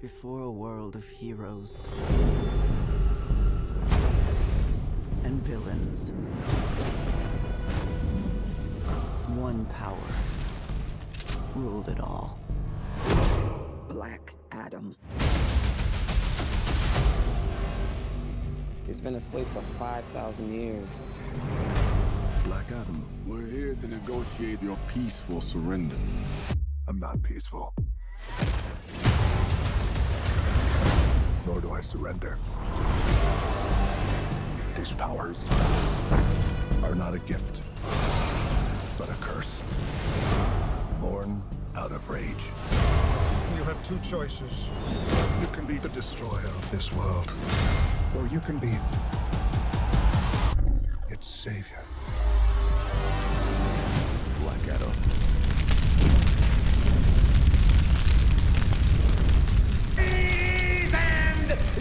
Before a world of heroes and villains, one power ruled it all. Black Adam. He's been asleep for 5,000 years. Black Adam. We're here to negotiate your peaceful surrender. I'm not peaceful. Nor do I surrender. These powers are not a gift, but a curse. Born out of rage. You have two choices. You can be the destroyer of this world, or you can be its savior. Black Adam. Just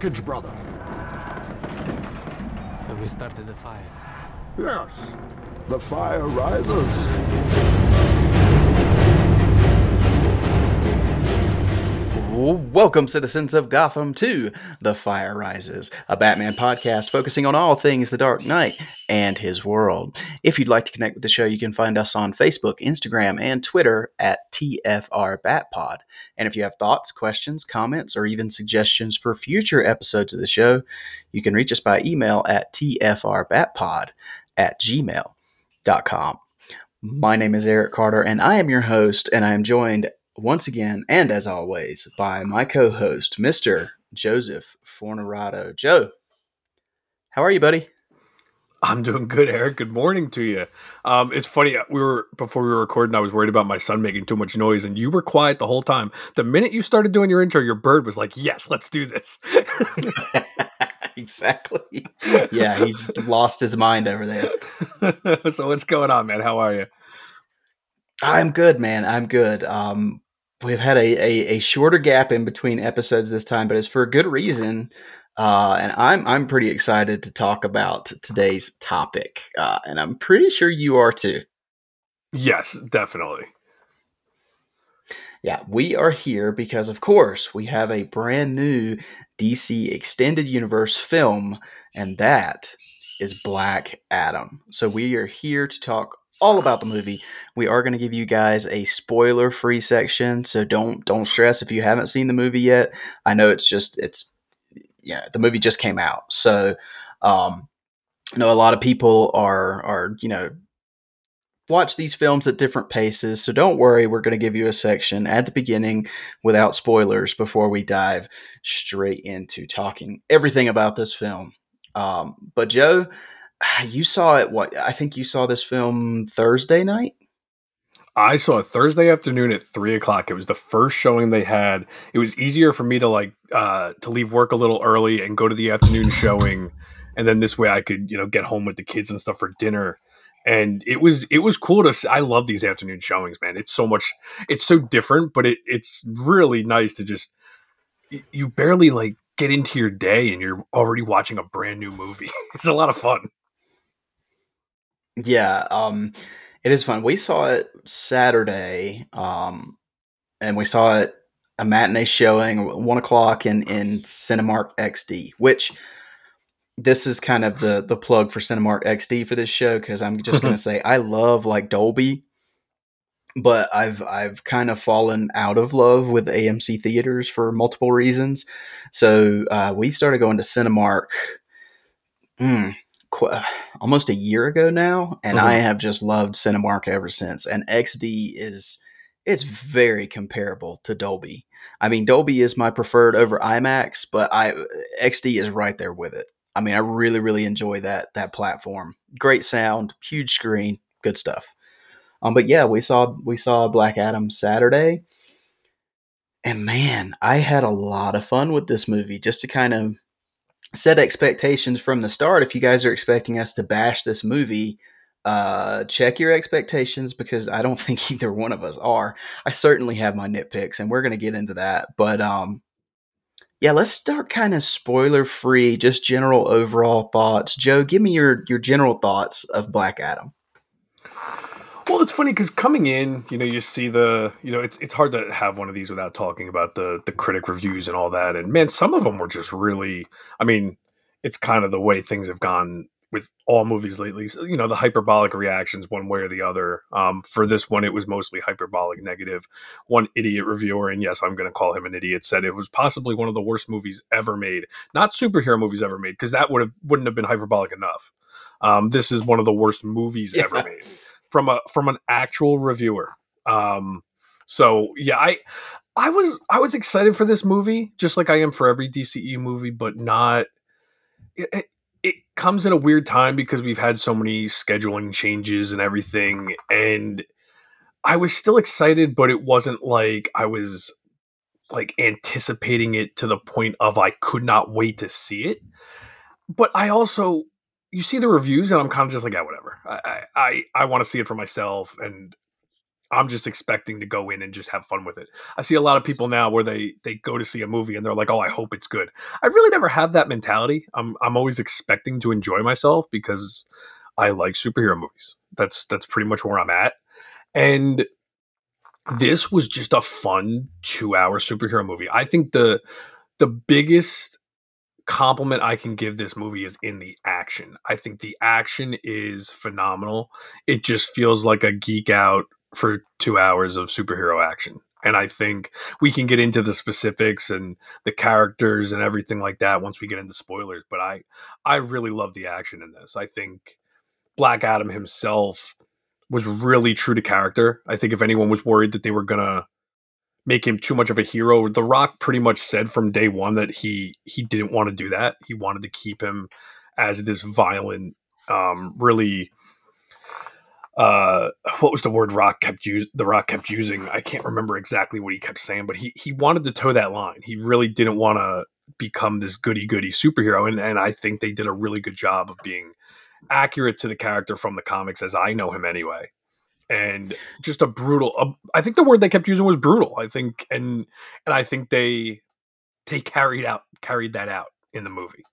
wreckage, brother. Have we started the fire? Yes. The fire rises. Welcome, citizens of Gotham, to The Fire Rises, a Batman podcast focusing on all things The Dark Knight and his world. If you'd like to connect with the show, you can find us on Facebook, Instagram, and Twitter at TFR Batpod. And if you have thoughts, questions, comments, or even suggestions for future episodes of the show, you can reach us by email at TFRBatpod at gmail.com. My name is Eric Carter, and I am your host, and I am joined once again, and as always, by my co host, Mr. Joseph Fornerado. Joe, how are you, buddy? I'm doing good, Eric. Good morning to you. Um, it's funny. We were before we were recording. I was worried about my son making too much noise, and you were quiet the whole time. The minute you started doing your intro, your bird was like, "Yes, let's do this." exactly. Yeah, he's lost his mind over there. so what's going on, man? How are you? I'm good, man. I'm good. Um, we've had a, a, a shorter gap in between episodes this time, but it's for a good reason. Uh, and I'm I'm pretty excited to talk about today's topic, uh, and I'm pretty sure you are too. Yes, definitely. Yeah, we are here because, of course, we have a brand new DC Extended Universe film, and that is Black Adam. So we are here to talk all about the movie. We are going to give you guys a spoiler-free section, so don't don't stress if you haven't seen the movie yet. I know it's just it's yeah, the movie just came out, so um, I know a lot of people are are you know watch these films at different paces. So don't worry, we're going to give you a section at the beginning without spoilers before we dive straight into talking everything about this film. Um, but Joe, you saw it. What I think you saw this film Thursday night. I saw it Thursday afternoon at three o'clock. It was the first showing they had. It was easier for me to like uh, to leave work a little early and go to the afternoon showing, and then this way I could you know get home with the kids and stuff for dinner. And it was it was cool to. See. I love these afternoon showings, man. It's so much. It's so different, but it it's really nice to just you barely like get into your day and you're already watching a brand new movie. it's a lot of fun. Yeah, um, it is fun. We saw it Saturday, um, and we saw it a matinee showing, one o'clock in in Cinemark XD, which this is kind of the the plug for Cinemark XD for this show because I'm just gonna say I love like Dolby, but I've I've kind of fallen out of love with AMC theaters for multiple reasons. So uh, we started going to Cinemark. Mm, qu- almost a year ago now, and I have just loved Cinemark ever since. And XD is it's very comparable to Dolby. I mean, Dolby is my preferred over IMAX, but I XD is right there with it. I mean, I really, really enjoy that that platform. Great sound, huge screen, good stuff. Um, but yeah, we saw we saw Black Adam Saturday, and man, I had a lot of fun with this movie. Just to kind of set expectations from the start. If you guys are expecting us to bash this movie, uh, check your expectations because I don't think either one of us are. I certainly have my nitpicks, and we're going to get into that. But um, yeah, let's start kind of spoiler free, just general overall thoughts. Joe, give me your your general thoughts of Black Adam. Well, it's funny because coming in, you know, you see the, you know, it's it's hard to have one of these without talking about the the critic reviews and all that. And man, some of them were just really, I mean, it's kind of the way things have gone with all movies lately. So, you know, the hyperbolic reactions one way or the other. Um, for this one, it was mostly hyperbolic negative. One idiot reviewer, and yes, I'm going to call him an idiot, said it was possibly one of the worst movies ever made. Not superhero movies ever made, because that would have wouldn't have been hyperbolic enough. Um, this is one of the worst movies yeah. ever made from a from an actual reviewer. Um, so yeah, I I was I was excited for this movie, just like I am for every DCE movie, but not. It, it comes at a weird time because we've had so many scheduling changes and everything, and I was still excited, but it wasn't like I was like anticipating it to the point of I could not wait to see it. But I also you see the reviews and I'm kind of just like, yeah, whatever. I I I want to see it for myself, and I'm just expecting to go in and just have fun with it. I see a lot of people now where they they go to see a movie and they're like, "Oh, I hope it's good." I really never have that mentality. I'm I'm always expecting to enjoy myself because I like superhero movies. That's that's pretty much where I'm at. And this was just a fun 2-hour superhero movie. I think the the biggest compliment I can give this movie is in the action. I think the action is phenomenal. It just feels like a geek out for two hours of superhero action. And I think we can get into the specifics and the characters and everything like that once we get into spoilers. But I, I really love the action in this. I think Black Adam himself was really true to character. I think if anyone was worried that they were gonna make him too much of a hero. The Rock pretty much said from day one that he he didn't want to do that. He wanted to keep him as this violent, um, really. Uh, what was the word Rock kept use? The Rock kept using. I can't remember exactly what he kept saying, but he he wanted to toe that line. He really didn't want to become this goody goody superhero, and and I think they did a really good job of being accurate to the character from the comics as I know him anyway and just a brutal i think the word they kept using was brutal i think and and i think they they carried out carried that out in the movie.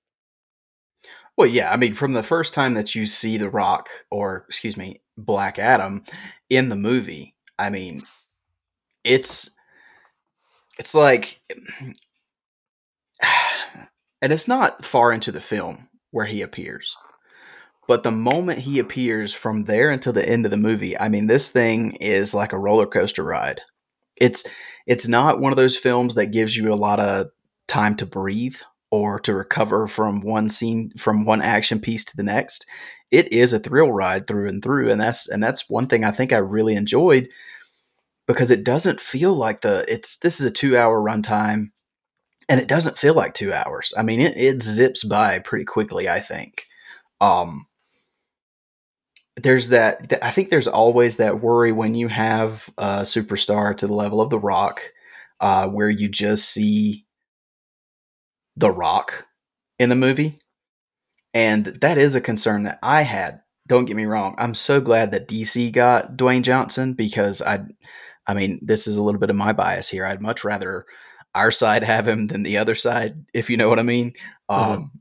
Well yeah i mean from the first time that you see the rock or excuse me black adam in the movie i mean it's it's like and it's not far into the film where he appears but the moment he appears from there until the end of the movie, I mean, this thing is like a roller coaster ride. It's it's not one of those films that gives you a lot of time to breathe or to recover from one scene from one action piece to the next. It is a thrill ride through and through, and that's and that's one thing I think I really enjoyed because it doesn't feel like the it's this is a two hour runtime and it doesn't feel like two hours. I mean, it, it zips by pretty quickly. I think. Um, there's that i think there's always that worry when you have a superstar to the level of the rock uh, where you just see the rock in the movie. And that is a concern that i had. Don't get me wrong i'm so glad that dc got dwayne johnson because i i mean this is a little bit of my bias here. I'd much rather our side have him than the other side if you know what i mean. Mm-hmm. um,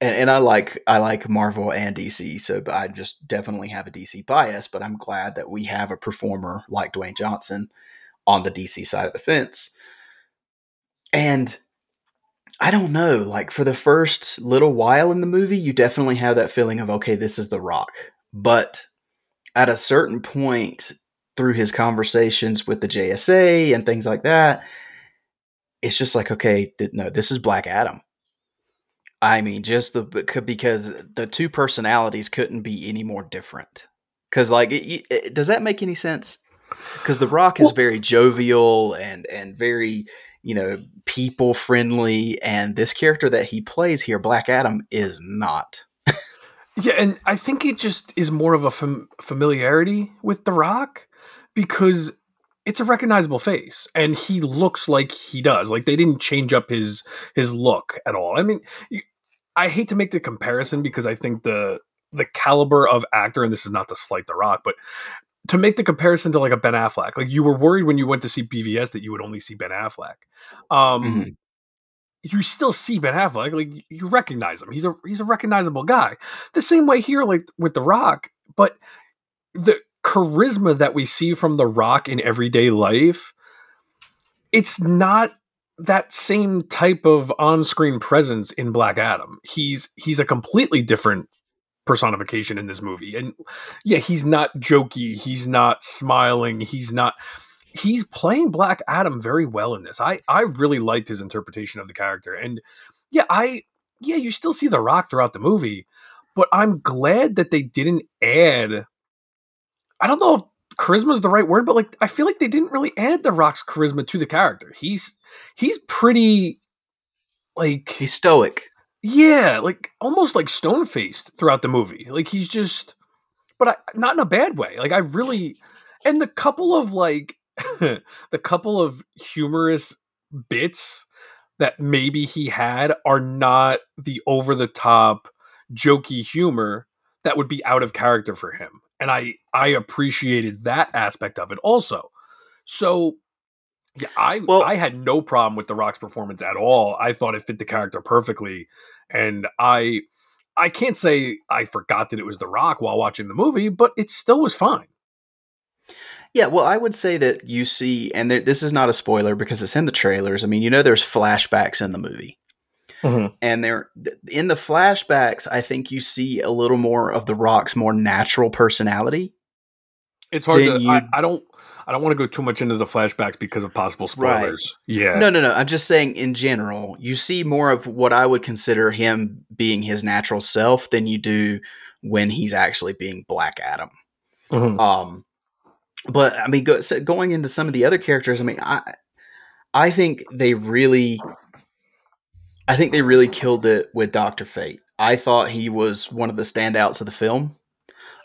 and, and I like I like Marvel and DC, so I just definitely have a DC bias. But I'm glad that we have a performer like Dwayne Johnson on the DC side of the fence. And I don't know, like for the first little while in the movie, you definitely have that feeling of okay, this is The Rock. But at a certain point through his conversations with the JSA and things like that, it's just like okay, th- no, this is Black Adam I mean, just the because the two personalities couldn't be any more different. Because, like, it, it, eh, does that make any sense? because The Rock is very jovial and and very you know people friendly, and this character that he plays here, Black Adam, is not. Yeah, and I think it just is more of a fam- familiarity with The Rock because it's a recognizable face and he looks like he does. Like they didn't change up his his look at all. I mean, you, I hate to make the comparison because I think the the caliber of actor and this is not to slight The Rock, but to make the comparison to like a Ben Affleck, like you were worried when you went to see BVS that you would only see Ben Affleck. Um Mhm. you still see Ben Affleck, like you recognize him. He's a he's a recognizable guy. The same way here, like with The Rock, but the charisma that we see from The Rock in everyday life, it's not that same type of on-screen presence in Black Adam. He's he's a completely different personification in this movie. And yeah, he's not jokey, he's not smiling, he's not he's playing Black Adam very well in this. I I really liked his interpretation of the character. And yeah, I yeah, you still see The Rock throughout the movie, but I'm glad that they didn't add I don't know if charisma is the right word, but like I feel like they didn't really add The Rock's charisma to the character. He's he's pretty like He's stoic. yeah, like almost like stone faced throughout the movie. Like he's just, but I, not in a bad way. Like I really, and the couple of like, the couple of humorous bits that maybe he had are not the over the top jokey humor that would be out of character for him. And I I appreciated that aspect of it also. So yeah, I Well- I had no problem with the Rock's performance at all. I thought it fit the character perfectly, and I I can't say I forgot that it was the Rock while watching the movie, but it still was fine. Yeah, well, I would say that you see, and there, this is not a spoiler because it's in the trailers. I mean, you know, there's flashbacks in the movie, Mhm. and there in the flashbacks, I think you see a little more of the Rock's more natural personality. It's hard to. you- I, I don't. I don't want to go too much into the flashbacks because of possible Right. spoilers. Yeah. No, no, no. I'm just saying in general, you see more of what I would consider him being his natural self than you do when he's actually being Black Adam. Mhm. Um, but I mean, go, so going into some of the other characters, I mean, I, I think they really, I think they really killed it with Doctor Fate. I thought he was one of the standouts of the film.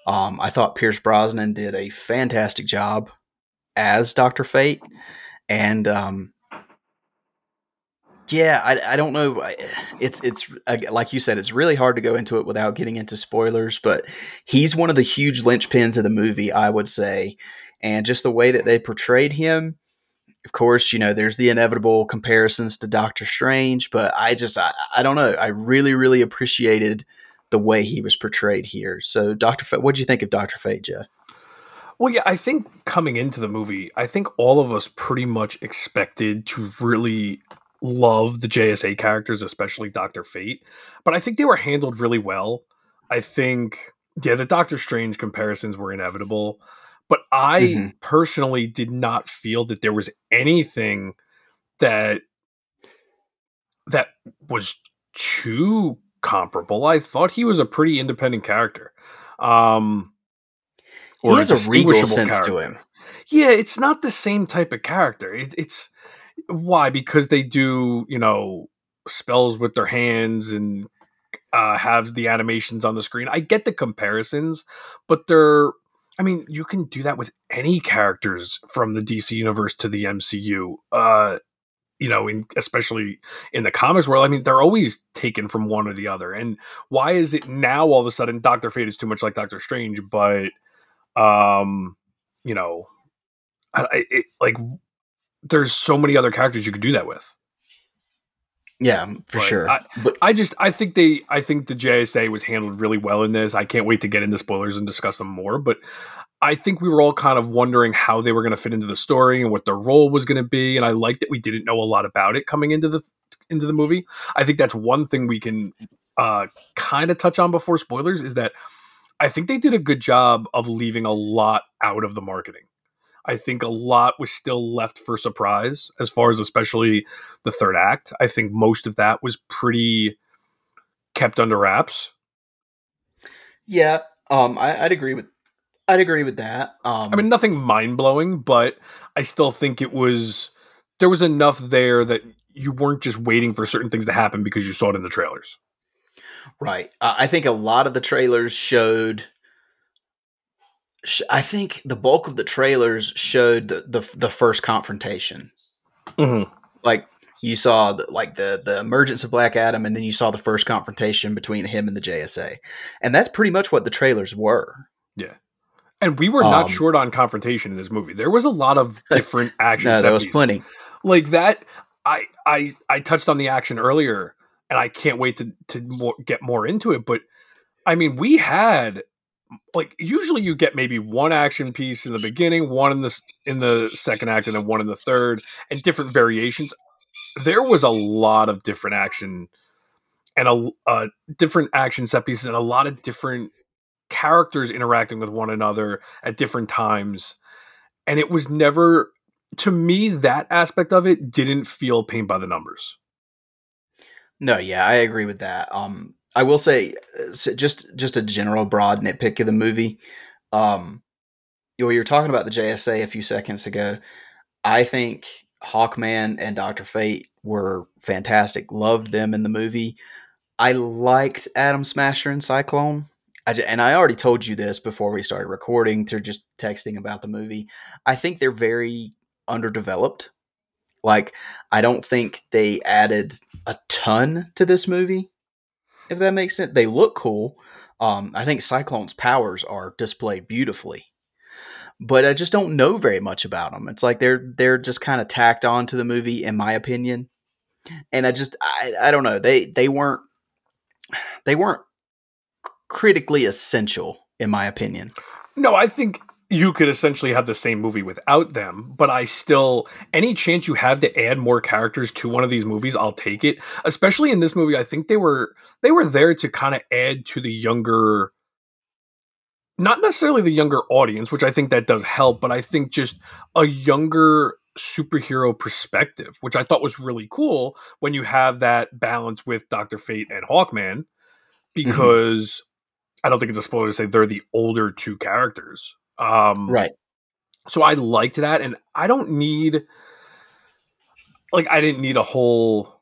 Um, I thought Pierce Brosnan did a fantastic job as Doctor Fate, and um, yeah, I, I don't know. It's it's like you said, it's really hard to go into it without getting into spoilers. But he's one of the huge linchpins of the movie, I would say, and just the way that they portrayed him. Of course, you know, there's the inevitable comparisons to Doctor Strange, but I just I, I don't know. I really really appreciated the way he was portrayed here. So, Doctor what do you think of Doctor Fate, Jeff? Well, yeah, I think coming into the movie, I think all of us pretty much expected to really love the JSA characters, especially Doctor Fate. But I think they were handled really well. I think, yeah, the Doctor Strange comparisons were inevitable. But I Mhm. personally did not feel that there was anything that that was too comparable. I thought he was a pretty independent character. Um, He has a regal distinguishable sense to character. him. Yeah, it's not the same type of character. It, it's why because they do you know spells with their hands and uh, have the animations on the screen. I get the comparisons, but they're. I mean, you can do that with any characters from the DC universe to the MCU. Uh, you know, in especially in the comics world. I mean, they're always taken from one or the other. And why is it now all of a sudden Doctor Fate is too much like Doctor Strange, but um, you know, I, it, like there's so many other characters you could do that with. Yeah, for But sure. I- but I just I think they I think the JSA was handled really well in this. I can't wait to get into spoilers and discuss them more, but I think we were all kind of wondering how they were going to fit into the story and what their role was going to be and I like that we didn't know a lot about it coming into the into the movie. I think that's one thing we can uh kind of touch on before spoilers is that I think they did a good job of leaving a lot out of the marketing. I think a lot was still left for surprise as far as especially the third act. I think most of that was pretty kept under wraps. Yeah, um, I, I'd agree with I'd agree with that. Um, I mean, nothing mind blowing, but I still think it was there was enough there that you weren't just waiting for certain things to happen because you saw it in the trailers. Right. Uh, I think a lot of the trailers showed. I think the bulk of the trailers showed the the, the first confrontation. Mhm. Like you saw the, like the the emergence of Black Adam, and then you saw the first confrontation between him and the JSA, and that's pretty much what the trailers were. Yeah. And we were not Um, short on confrontation in this movie. There was a lot of different action. No, there was pieces. plenty. Like that. I I I touched on the action earlier, and I can't wait to to more, get more into it. But I mean, we had like usually you get maybe one action piece in the beginning, one in the in the second act, and then one in the third, and different variations. There was a lot of different action and a, a different action set pieces and a lot of different characters interacting with one another at different times and it was never to me that aspect of it didn't feel paint by the numbers No, yeah, I agree with that. Um, I will say, uh, just just a general broad nitpick of the movie. Um, you, were talking about the JSA a few seconds ago. I think Hawkman and Doctor Fate were fantastic. Loved them in the movie. I liked Atom Smasher and Cyclone. I j- and I already told you this before we started recording through just texting about the movie. I think they're very underdeveloped. Like, I don't think they added a ton to this movie, if that makes sense. They look cool. Um, I think Cyclone's powers are displayed beautifully, but I just don't know very much about them. It's like they're they're just kind of tacked on to the movie, in my opinion. And I just I, I don't know they they weren't they weren't critically essential in my opinion. no i think you could essentially have the same movie without them but i still any chance you have to add more characters to one of these movies i'll take it. Especially in this movie i think they were they were there to kind of add to the younger not necessarily the younger audience which i think that does help but i think just a younger superhero perspective which i thought was really cool when you have that balance with dr fate and hawkman mm-hmm. because i don't think it's a spoiler to say they're the older two characters um Right. so I liked that, and I don't need like I didn't need a whole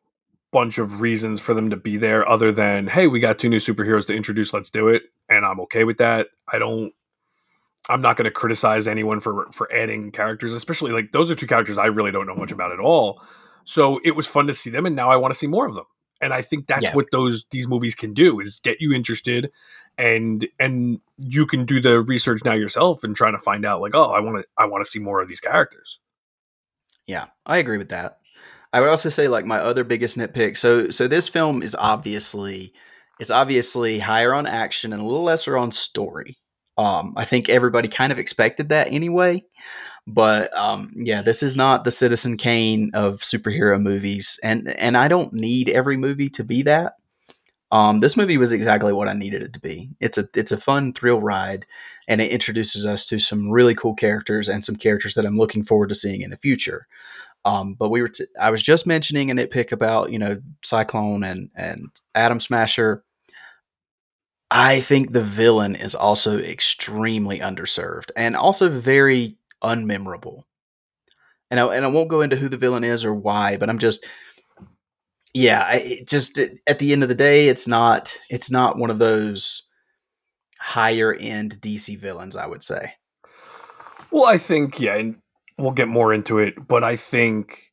bunch of reasons for them to be there other than hey, we got two new superheroes to introduce, let's do it, and I'm okay with that. I don't I'm not going to criticize anyone for for adding characters, especially like those are two characters I really don't know much about at all. So it was fun to see them, and now I want to see more of them. And I think that's Yeah. what those these movies can do is get you interested, and and you can do the research now yourself and trying to find out like oh I want to I want to see more of these characters. Yeah, I agree with that. I would also say like my other biggest nitpick. So so this film is obviously it's obviously higher on action and a little lesser on story. Um, I think everybody kind of expected that anyway. But um, yeah, this is not the Citizen Kane of superhero movies, and and I don't need every movie to be that. Um, this movie was exactly what I needed it to be. It's a it's a fun thrill ride, and it introduces us to some really cool characters and some characters that I'm looking forward to seeing in the future. Um, but we were t- I was just mentioning a nitpick about you know Cyclone and and Atom Smasher. I think the villain is also extremely underserved and also very unmemorable. And I, and I won't go into who the villain is or why, but I'm just yeah, I, it just at the end of the day, it's not it's not one of those higher end DC villains. I would say. Well, I think yeah, and we'll get more into it, but I think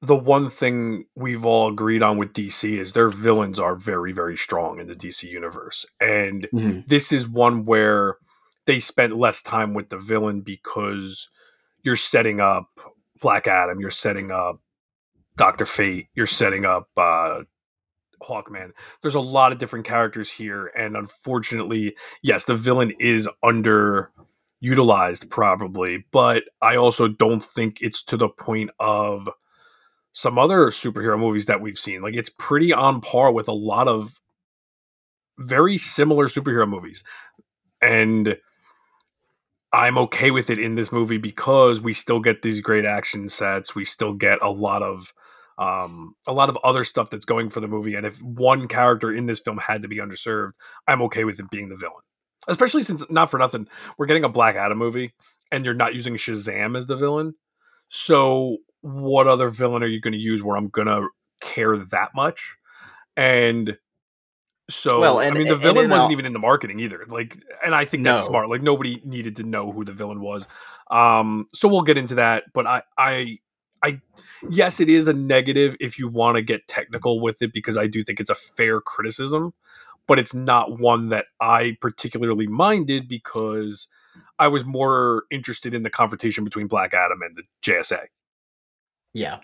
the one thing we've all agreed on with DC is their villains are very very strong in the DC universe. And Mhm. this is one where they spent less time with the villain because you're setting up Black Adam, you're setting up Doctor Fate, you're setting up uh, Hawkman. There's a lot of different characters here, and unfortunately, yes, the villain is underutilized probably, but I also don't think it's to the point of some other superhero movies that we've seen. Like it's pretty on par with a lot of very similar superhero movies. And I'm okay with it in this movie because we still get these great action sets. We still get a lot of um a lot of other stuff that's going for the movie and if one character in this film had to be underserved, I'm okay with it being the villain. especially since not for nothing we're getting a Black Adam movie and you're not using Shazam as the villain. So what other villain are you going to use where I'm going to care that much? And so Well, and- I mean the and villain in wasn't all- even in the marketing either. Like and I think that's smart. Like nobody needed to know who the villain was. Um so we'll get into that, but I I I yes, it is a negative if you want to get technical with it because I do think it's a fair criticism, but it's not one that I particularly minded because I was more interested in the confrontation between Black Adam and the JSA. Yeah.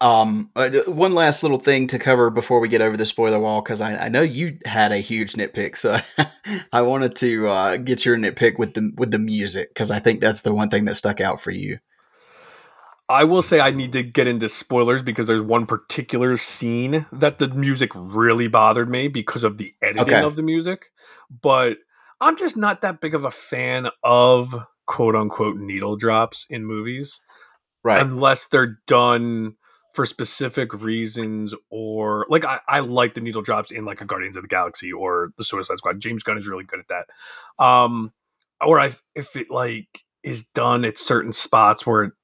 Um, uh, one last little thing to cover before we get over the spoiler wall, because I, I know you had a huge nitpick, so I wanted to uh, get your nitpick with the with the music, because I think that's the one thing that stuck out for you. I will say I need to get into spoilers because there's one particular scene that the music really bothered me because of the editing Okay. of the music. But I'm just not that big of a fan of quote unquote needle drops in movies Right. unless they're done for specific reasons or like I, I like the needle drops in like a Guardians of the Galaxy or the Suicide Squad. James Gunn is really good at that. Um or I if it like is done at certain spots where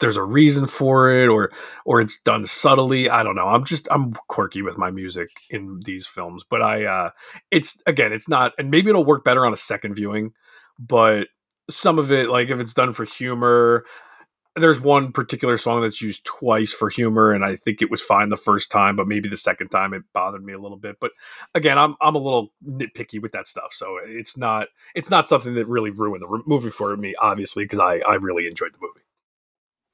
there's a reason for it or or it's done subtly i don't know. I'm just i'm quirky with my music in these films but i uh it's again it's not and maybe it'll work better on a second viewing but some of it like if it's done for humor there's one particular song that's used twice for humor and i think it was fine the first time but maybe the second time it bothered me a little bit. But again i'm i'm a little nitpicky with that stuff so it's not it's not something that really ruined the movie for me obviously because i i really enjoyed the movie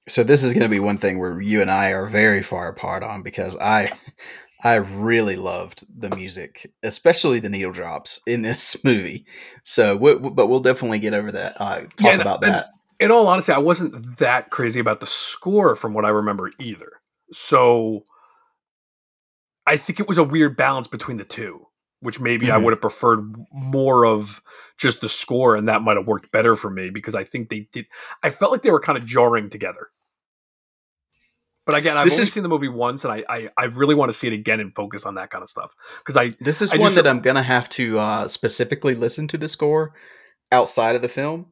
So this is going to be one thing where you and I are very far apart on because I I really loved the music, especially the needle drops in this movie. So, we, but we'll definitely get over that. Uh, talk Yeah, and- about that. in all honesty, I wasn't that crazy about the score from what I remember either. So I think it was a weird balance between the two, which maybe I Mhm. would have preferred more of just the score, and that might have worked better for me because I think they did. I felt like they were kind of jarring together. But again, I've This only is- seen the movie once, and I, I, I really want to see it again and focus on that kind of stuff because I This is I one that I'm gonna have to uh, specifically listen to the score outside of the film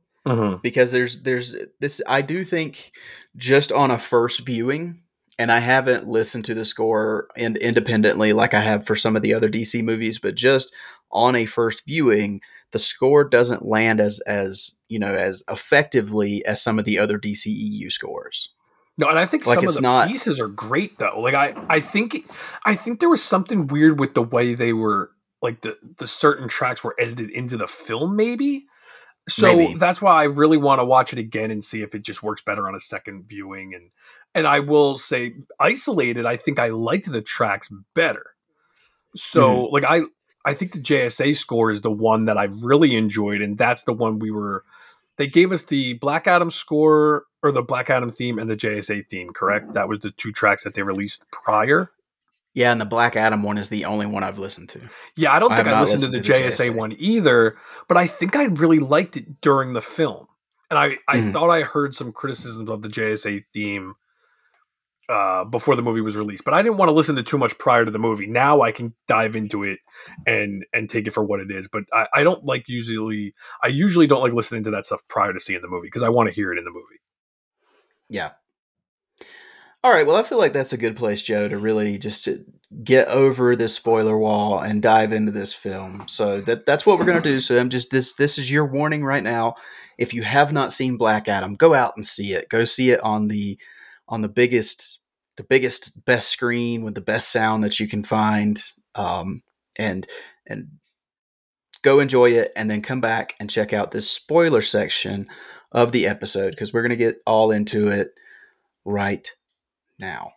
because there's there's this. I do think just on a first viewing, and I haven't listened to the score in, independently like I have for some of the other DC movies, but just on a first viewing, the score doesn't land as as you know as effectively as some of the other DCEU scores. No, and I think Like, some of the not- pieces are great though. Like I, I think, I think there was something weird with the way they were, like the the certain tracks were edited into the film, maybe. So Maybe. that's why I really want to watch it again and see if it just works better on a second viewing. And and I will say, isolated, I think I liked the tracks better. So like I, I think the JSA score is the one that I really enjoyed, and that's the one we were. They gave us the Black Adam score or the Black Adam theme and the JSA theme, correct? That was the two tracks that they released prior. Yeah, and the Black Adam one is the only one I've listened to. Yeah, I don't think I, listened, listened to the to the JSA, JSA. one either, but I think I really liked it during the film. And I, I Mhm. thought I heard some criticisms of the JSA theme uh, before the movie was released, but I didn't want to listen to too much prior to the movie. Now I can dive into it and and take it for what it is. But I, I don't like usually I usually don't like listening to that stuff prior to seeing the movie because I want to hear it in the movie. Yeah. All right. Well, I feel like that's a good place, Joe, to really just to get over this spoiler wall and dive into this film. So that that's what we're gonna do. So I'm just this this is your warning right now. If you have not seen Black Adam, go out and see it. Go see it on the on the biggest the biggest best screen with the best sound that you can find. Um, and and go enjoy it and then come back and check out this spoiler section of the episode because we're going to get all into it right now.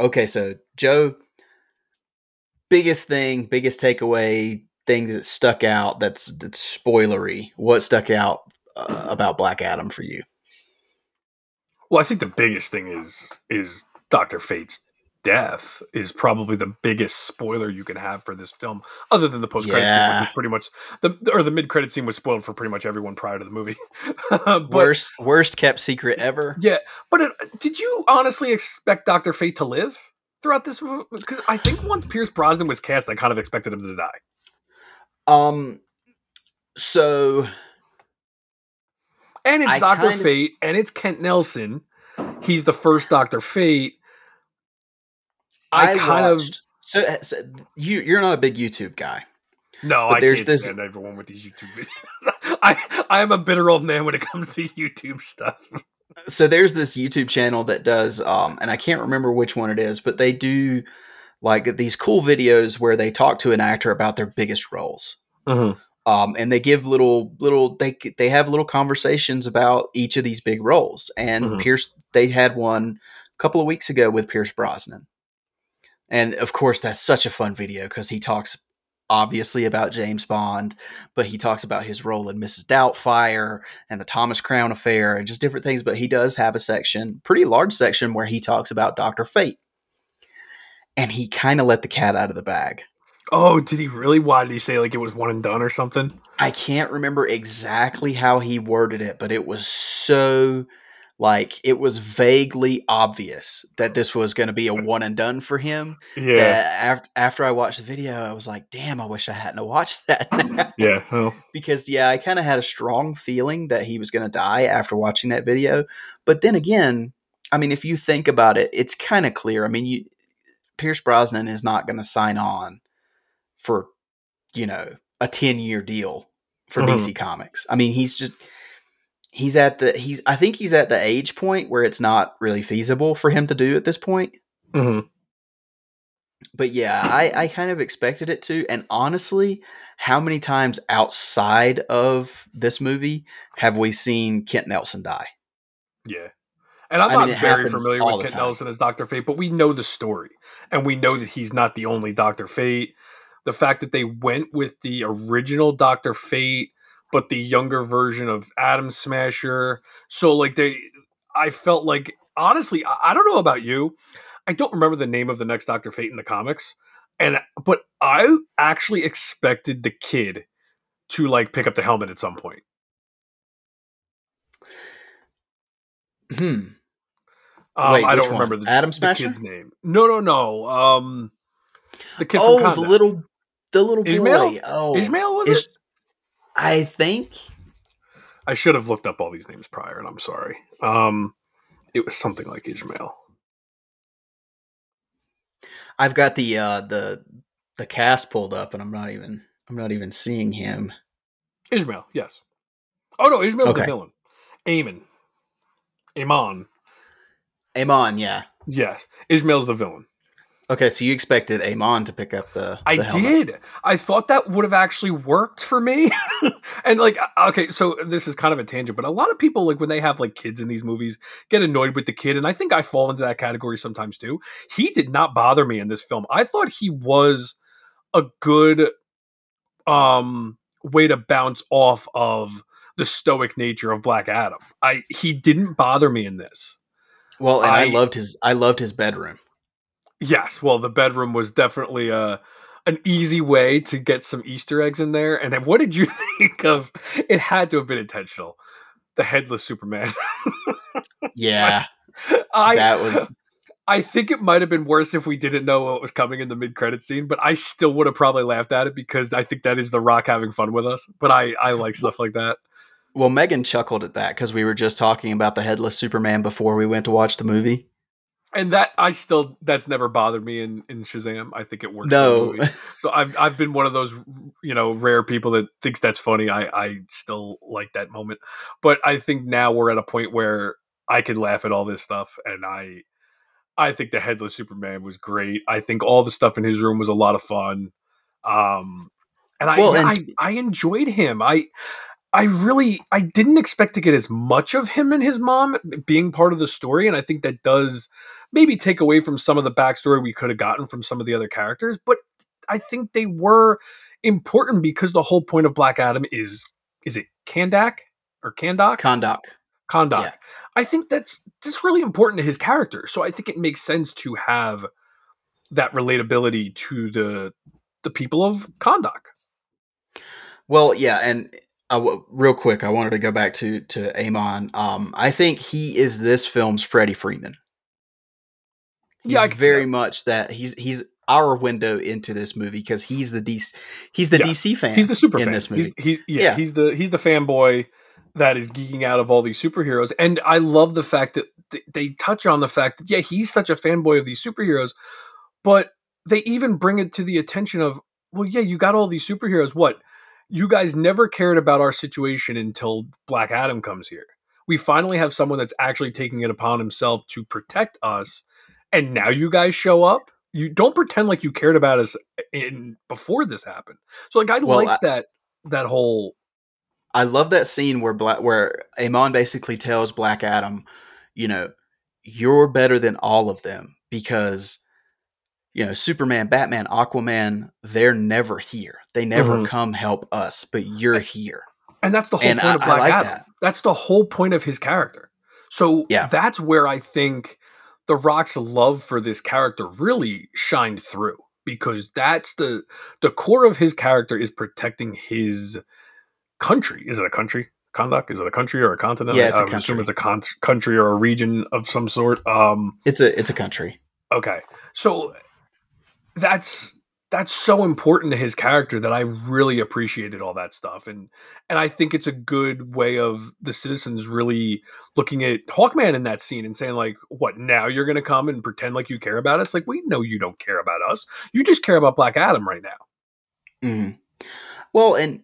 Okay, so Joe, biggest thing, biggest takeaway, thing that stuck out that's that's spoilery. What stuck out uh, about Black Adam for you? Well, I think the biggest thing is is Doctor Fate's death is probably the biggest spoiler you can have for this film, other than the post credit scene, which is pretty much the or the mid credit scene was spoiled for pretty much everyone prior to the movie. but, worst worst kept secret ever. yeah, but it, did you honestly expect Doctor Fate to live throughout this movie? Because I think once Pierce Brosnan was cast, I kind of expected him to die. Um So And it's I Doctor kind of- Fate, and it's Kent Nelson. He's the first Doctor Fate. I, kind watched, so, so you you're not a big YouTube guy. no. I there's can't this- stand everyone with these YouTube videos. I I am a bitter old man when it comes to YouTube stuff. so there's this YouTube channel that does, um, and I can't remember which one it is, but they do like these cool videos where they talk to an actor about their biggest roles. Mhm. Um, and they give little little they they have little conversations about each of these big roles. And Mhm. Pierce they had one a couple of weeks ago with Pierce Brosnan, and of course that's such a fun video because he talks obviously about James Bond, but he talks about his role in Mrs. Doubtfire and the Thomas Crown affair and just different things. But he does have a section, pretty large section, where he talks about Doctor Fate, and he kind of let the cat out of the bag. Oh, did he really? Why did he say like it was one and done or something? I can't remember exactly how he worded it, but it was so like it was vaguely obvious that this was going to be a one and done for him. Yeah, after, after I watched the video, I was like, "Damn, I wish I hadn't watched that." now." yeah. Well, because yeah, I kind of had a strong feeling that he was going to die after watching that video. But then again, I mean, if you think about it, it's kind of clear. I mean, you Pierce Brosnan is not going to sign on for you know a ten year deal for Mhm. DC Comics. I mean, he's just he's at the he's I think he's at the age point where it's not really feasible for him to do at this point. mhm. But yeah, I, I kind of expected it to. And honestly, how many times outside of this movie have we seen Kent Nelson die? Yeah. And I'm I not very familiar with Kent time. Nelson as Dr. Fate, but we know the story. And we know that he's not the only Dr. Fate. The fact that they went with the original Dr. Fate, but the younger version of Atom Smasher. So, like, they, I felt like, honestly, I, I don't know about you. I don't remember the name of the next Dr. Fate in the comics. And, but I actually expected the kid to, like, pick up the helmet at some point. Hmm. Um, Wait, I don't one? remember the, Adam the kid's name. No, no, no. Um, the kid Oh, from the little the little Ishmael? boy. Oh, Ishmael was Ish- it? I think. I should have looked up all these names prior, and I'm sorry. Um, it was something like Ishmael. I've got the uh the the cast pulled up and I'm not even I'm not even seeing him. Ishmael, yes. Oh no, Ishmael was the villain. Amon. Amon. Amon, yeah. Yes, Ishmael's the villain. Okay, so you expected Amon to pick up the, I helmet. did. I thought that would have actually worked for me. and like, uh, okay, so this is kind of a tangent, but a lot of people like when they have like kids in these movies get annoyed with the kid, and I think I fall into that category sometimes too. He did not bother me in this film. I thought he was a good um way to bounce off of the stoic nature of Black Adam. I he didn't bother me in this. Well, and I, I- loved his I loved his bedroom. Yes, well, the bedroom was definitely a an easy way to get some Easter eggs in there. And then what did you think of? It had to have been intentional. The headless Superman. Yeah, I that was I think it might have been worse if we didn't know what was coming in the mid credit scene, but I still would have probably laughed at it because I think that is The Rock having fun with us. But I I like stuff like that. well. Megan chuckled at that because we were just talking about the headless Superman before we went to watch the movie. And that I still that's never bothered me in in Shazam. I think it works. the No. So I've I've been one of those you know rare people that thinks that's funny. I I still like that moment, but I think now we're at a point where I could laugh at all this stuff, and I I think the headless Superman was great. I think all the stuff in his room was a lot of fun. Um, and I well, and I, I enjoyed him. I I really I didn't expect to get as much of him and his mom being part of the story, and I think that does maybe take away from some of the backstory we could have gotten from some of the other characters. But I think they were important because the whole point of Black Adam is is it Kandak or Kandak? Kahndaq. Kahndaq. Yeah. I think that's that's really important to his character. So I think it makes sense to have that relatability to the the people of Kahndaq. Well, yeah, and uh, w- real quick, I wanted to go back to to Amon. Um, I think he is this film's Freddie Freeman. He's Yeah, I could see very much that. He's he's our window into this movie because he's the DC he's the Yeah. DC fan. He's the super in fan. this movie. He's, he, yeah, Yeah. he's the he's the fanboy that is geeking out of all these superheroes, and I love the fact that th- they touch on the fact that yeah, he's such a fanboy of these superheroes, but they even bring it to the attention of well, yeah, you got all these superheroes. What you guys never cared about our situation until Black Adam comes here. We finally have someone that's actually taking it upon himself to protect us, and now you guys show up. You don't pretend like you cared about us in before this happened. So like I Well, like that that whole I love that scene where Black where Amon basically tells Black Adam, you know, you're better than all of them because you know, Superman, Batman, Aquaman, they're never here. They never Mhm. come help us, but you're here. and that's the whole And point I- of Black like Adam. that. That's the whole point of his character. So Yeah. that's where I think the Rock's love for this character really shined through because that's the the core of his character is protecting his country. Is it a country? Kahndaq? Is it a country or a continent? Yeah, it's a I would assume country. it's a con- country or a region of some sort. Um, It's a it's a country. Okay. So that's that's so important to his character that I really appreciated all that stuff. And and I think it's a good way of the citizens really looking at Hawkman in that scene and saying, like, what now you're gonna come and pretend like you care about us? Like, we know you don't care about us. You just care about Black Adam right now. Mhm. Well, and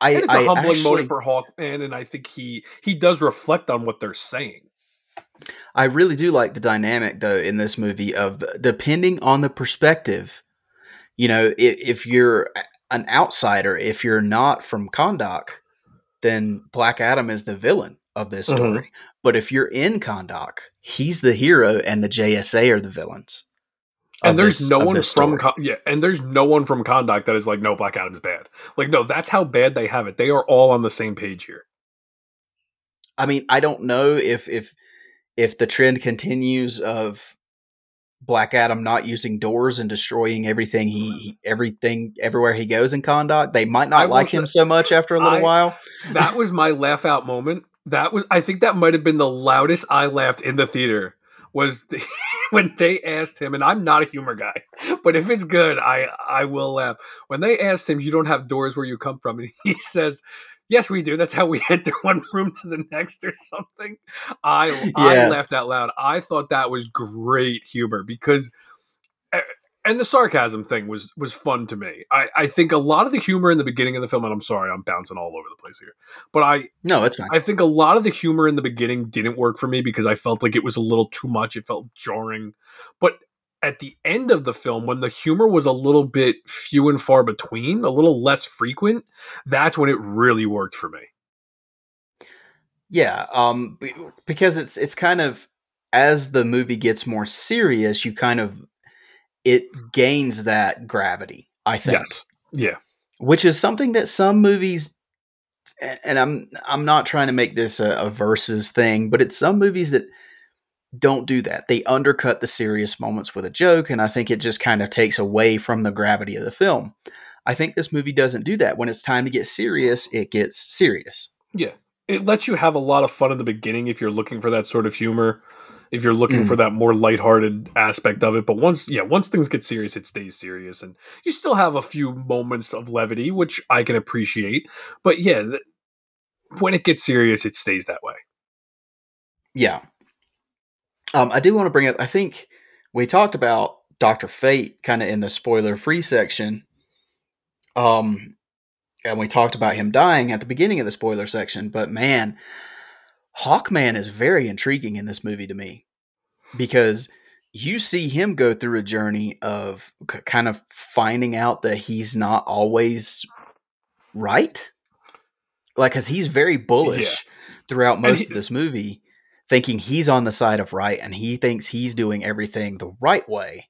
I And it's a I humbling actually, motive for Hawkman, and I think he he does reflect on what they're saying. I really do like the dynamic though in this movie of depending on the perspective. You know, if, if you're an outsider, if you're not from Kahndaq, then Black Adam is the villain of this Mhm. story. But if you're in Kahndaq, he's the hero and the JSA are the villains. and there's this- no one from. Con- yeah and there's no one from Kahndaq that is like no black adam's bad like no that's how bad they have it they are all on the same page here I mean, I don't know if if if the trend continues of Black Adam not using doors and destroying everything he, he everything everywhere he goes in Kahndaq, they might not will like say- him so much after a little I- while. that was my laugh out moment. That was i think that might have been the loudest i laughed in the theater was the, when they asked him and i'm not a humor guy but if it's good i i will laugh. When they asked him you don't have doors where you come from and he says yes we do that's how we enter one room to the next or something i i laughed out loud i thought that was great humor because eh, and the sarcasm thing was was fun to me. I, I think a lot of the humor in the beginning of the film, and I'm sorry, I'm bouncing all over the place here, but I No, it's fine. I think a lot of the humor in the beginning didn't work for me because I felt like it was a little too much. It felt jarring. But at the end of the film, when the humor was a little bit few and far between, a little less frequent, that's when it really worked for me. Yeah, um, because it's it's kind of as the movie gets more serious, you kind of it gains that gravity. I think, Yes. Yeah. which is something that some movies, and I'm I'm not trying to make this a, a versus thing, but it's some movies that don't do that. They undercut the serious moments with a joke, and I think it just kind of takes away from the gravity of the film. I think this movie doesn't do that. When it's time to get serious, it gets serious. Yeah. It lets you have a lot of fun in the beginning if you're looking for that sort of humor. If you're looking Mm. for that more lighthearted aspect of it, but once yeah, once things get serious, it stays serious, and you still have a few moments of levity, which I can appreciate. But yeah, th- when it gets serious, it stays that way. Yeah. Um, I do want to bring up. I think we talked about Doctor Fate kind of in the spoiler-free section. Um, and we talked about him dying at the beginning of the spoiler section. But man, Hawkman is very intriguing in this movie to me because you see him go through a journey of k- kind of finding out that he's not always right. Like, because he's very bullish throughout most he- of this movie, thinking he's on the side of right and he thinks he's doing everything the right way.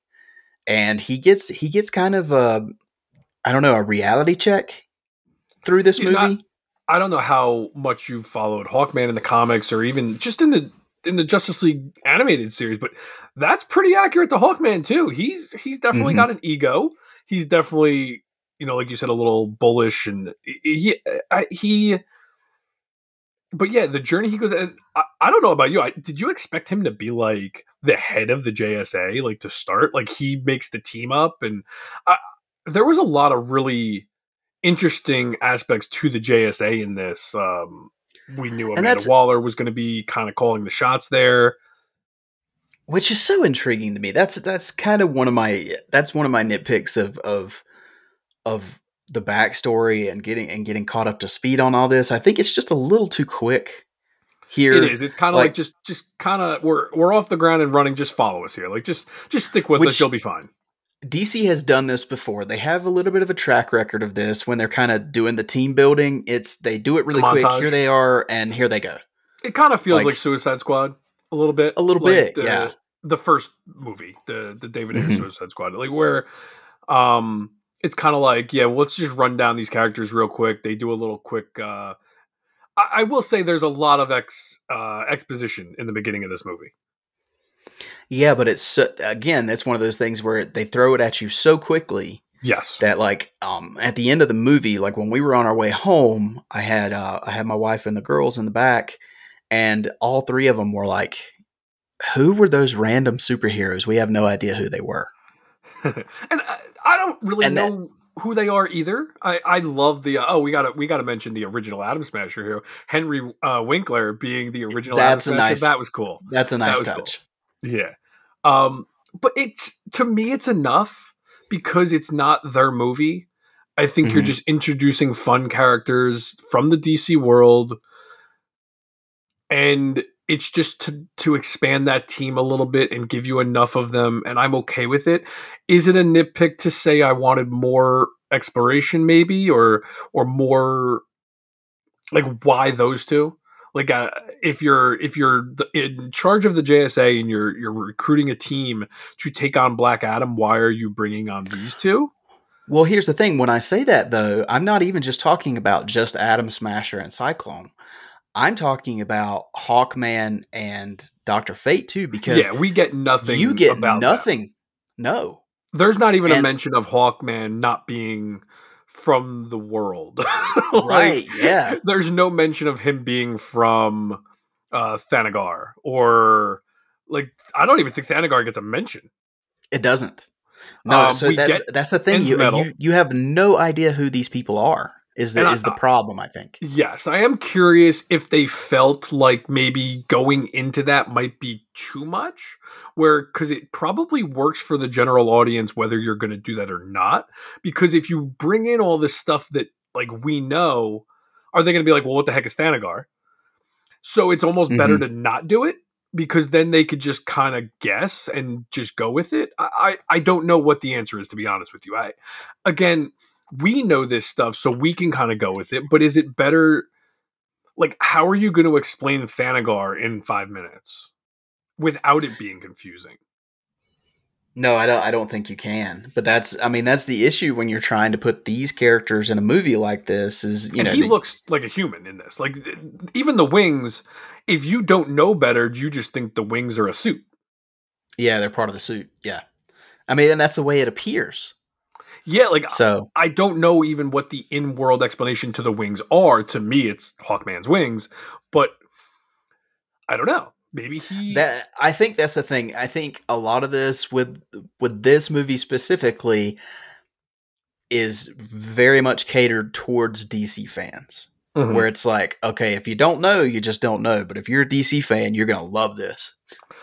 And he gets he gets kind of a I don't know a reality check through this movie. not- I don't know how much you've followed Hawkman in the comics or even just in the in the Justice League animated series, but that's pretty accurate to Hawkman too. He's he's definitely Mhm. got an ego. He's definitely you know, like you said, a little bullish, and he I, he but yeah, the journey he goes, and I, I don't know about you. I, did you expect him to be like the head of the JSA, like to start? Like he makes the team up, and I, there was a lot of really interesting aspects to the JSA in this. Um, we knew And Amanda that's- Waller was going to be kind of calling the shots there. which is so intriguing to me. That's that's kind of one of my that's one of my nitpicks of of of the backstory and getting and getting caught up to speed on all this. I think it's just a little too quick here. It is. It's kind of like, like- just just kind of we're we're off the ground and running. Just follow us here. Like just just stick with Which- us. You'll be fine. DC has done this before. They have a little bit of a track record of this when they're kind of doing the team building. It's they do it really quick. Here they are, and here they go. It kind of feels like, Like- Suicide Squad a little bit. A little Like bit, the, yeah. The first movie, the the David Ayer Mhm. Suicide Squad, like where, um, it's kind of like yeah, well, let's just run down these characters real quick. They do a little quick. uh I, I will say there's a lot of ex uh exposition in the beginning of this movie. Yeah, but it's so, again, that's one of those things where they throw it at you so quickly Yes. that like um at the end of the movie like when we were on our way home i had uh i had my wife and the girls in the back and all three of them were like who were those random superheroes we have no idea who they were and I, I don't really And that- know who they are either. I, I love the oh we gotta we gotta mention the original Atom Smasher here, Henry uh, Winkler being the original That's a Smasher. nice- that was cool. that's a nice cool. touch Yeah. Um but it's to me it's enough because it's not their movie. I think you're Mhm. just introducing fun characters from the DC world and it's just to to expand that team a little bit and give you enough of them and I'm okay with it. Is it a nitpick to say I wanted more exploration maybe or or more like why those two? like uh, if you're if you're in charge of the JSA and you're you're recruiting a team to take on Black Adam, why are you bringing on these two? well here's the thing when i say that though i'm not even just talking about just Atom Smasher and cyclone i'm talking about hawkman and dr fate too because yeah, we get nothing. you get about that. nothing no There's not even a mention of Hawkman not being from the world. Like, right yeah There's no mention of him being from uh Thanagar or like I don't even think Thanagar gets a mention. It doesn't. No, Um, so that's that's the thing. You, you you have no idea who these people are. Is the I- is the problem? I think. Yes, I am curious if they felt like maybe going into that might be too much, where because it probably works for the general audience whether you're going to do that or not. Because if you bring in all this stuff that like we know, are they going to be like, well, what the heck is Thanagar? So it's almost better mm-hmm. to not do it because then they could just kind of guess and just go with it. I, I I don't know what the answer is to be honest with you. I again we know this stuff so we can kind of go with it but is it better like how are you going to explain thanagar in five minutes without it being confusing No, I don't. I don't think you can. But that's. I mean, that's the issue when you're trying to put these characters in a movie like this. Is you and know he the- looks like a human in this like th- even the wings if you don't know better you just think the wings are a suit yeah, they're part of the suit. Yeah, I mean, and that's the way it appears. Yeah like So I don't know even what the in-world explanation to the wings are. To me, it's Hawkman's wings, but I don't know. Maybe he. that I think that's the thing. I think a lot of this with with this movie specifically is very much catered towards DC fans. Mhm. where it's like, okay, if you don't know, you just don't know. But if you're a DC fan, you're gonna love this.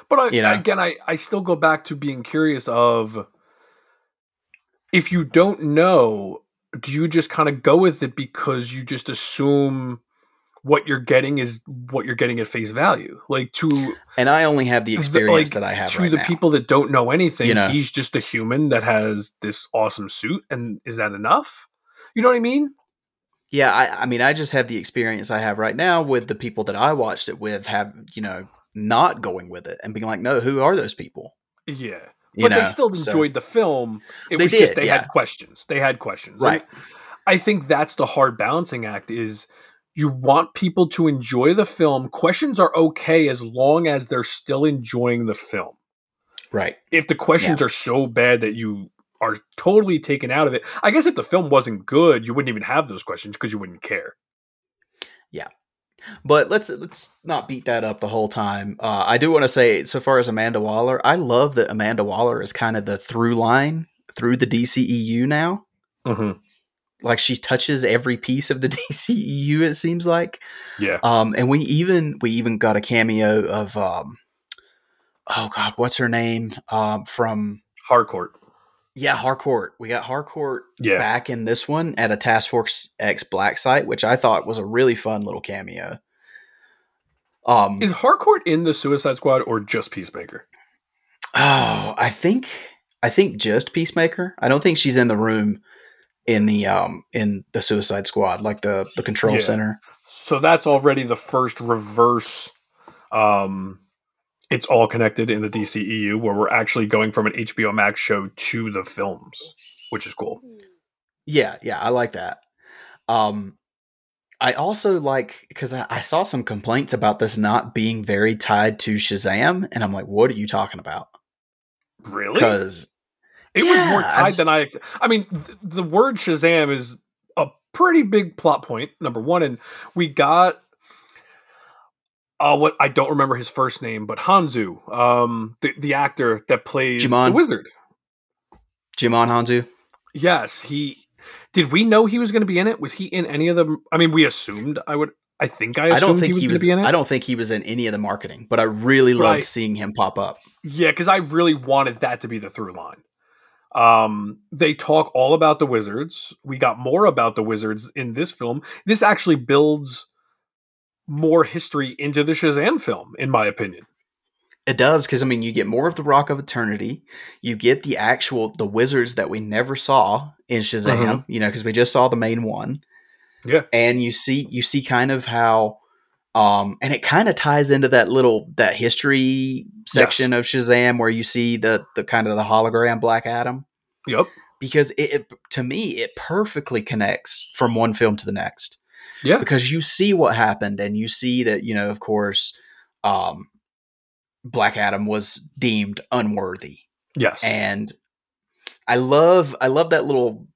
But I, you know? again, I, I still go back to being curious of if you don't know, do you just kind of go with it because you just assume what you're getting is what you're getting at face value? Like to And I only have the experience like, that I have to right the now. people that don't know anything, You know? he's just a human that has this awesome suit, and is that enough? You know what I mean? yeah, I, I mean, I just have the experience I have right now with the people that I watched it with. Have you know not going with it and being like, no, who are those people? Yeah. But know, they still so- enjoyed the film. It They was just did, they yeah. had questions. They had questions. And Right. I think that's the hard balancing act is you want people to enjoy the film. Questions are okay as long as they're still enjoying the film. right. If the questions are so bad that you are totally taken out of it, I guess if the film wasn't good, you wouldn't even have those questions because you wouldn't care. But let's let's not beat that up the whole time. Uh, I do want to say, so far as Amanda Waller, I love that Amanda Waller is kind of the through line through the DCEU now. hmm Like she touches every piece of the DCEU. It seems like. Yeah. Um, and we even we even got a cameo of um, oh god, what's her name? Um, from Harcourt. Yeah, Harcourt. We got Harcourt Yeah. back in this one at a Task Force X Black site, which I thought was a really fun little cameo. Um, Is Harcourt in the Suicide Squad or just Peacemaker? oh, I think I think just Peacemaker. I don't think she's in the room in the um in the Suicide Squad, like the the control Yeah. center. So that's already the first reverse. Um, it's all connected in the DCEU, where we're actually going from an HBO Max show to the films, which is cool. Yeah, yeah, I like that. Um, I also like because I, I saw some complaints about this not being very tied to Shazam, and I'm like, what are you talking about? Really? Because It was more Yeah, I tied than I. I mean, th- the word Shazam is a pretty big plot point. Number one, and we got. Uh, what I don't remember his first name, but Hounsou, um, the the actor that plays Djimon. the wizard. Djimon Hounsou. Yes, he. Did we know he was going to be in it? Was he in any of them? I mean, we assumed. I would. I think I. Assumed I don't think he he was, was. going to be in it. I don't think he was in any of the marketing, but I really loved Right. seeing him pop up. Yeah, because I really wanted that to be the through line. Um, they talk all about the wizards. We got more about the wizards in this film. This actually builds more history into the Shazam film, in my opinion. It does because I mean, you get more of the Rock of Eternity. You get the actual the wizards that we never saw in Shazam. Mhm. You know, because we just saw the main one. Yeah. and you see you see kind of how um and it kind of ties into that little that history section of Shazam where you see the the kind of the hologram Black Adam Yep. because it, it to me it perfectly connects from one film to the next Yeah. because you see what happened and you see that you know of course um Black Adam was deemed unworthy Yes. and I love I love that little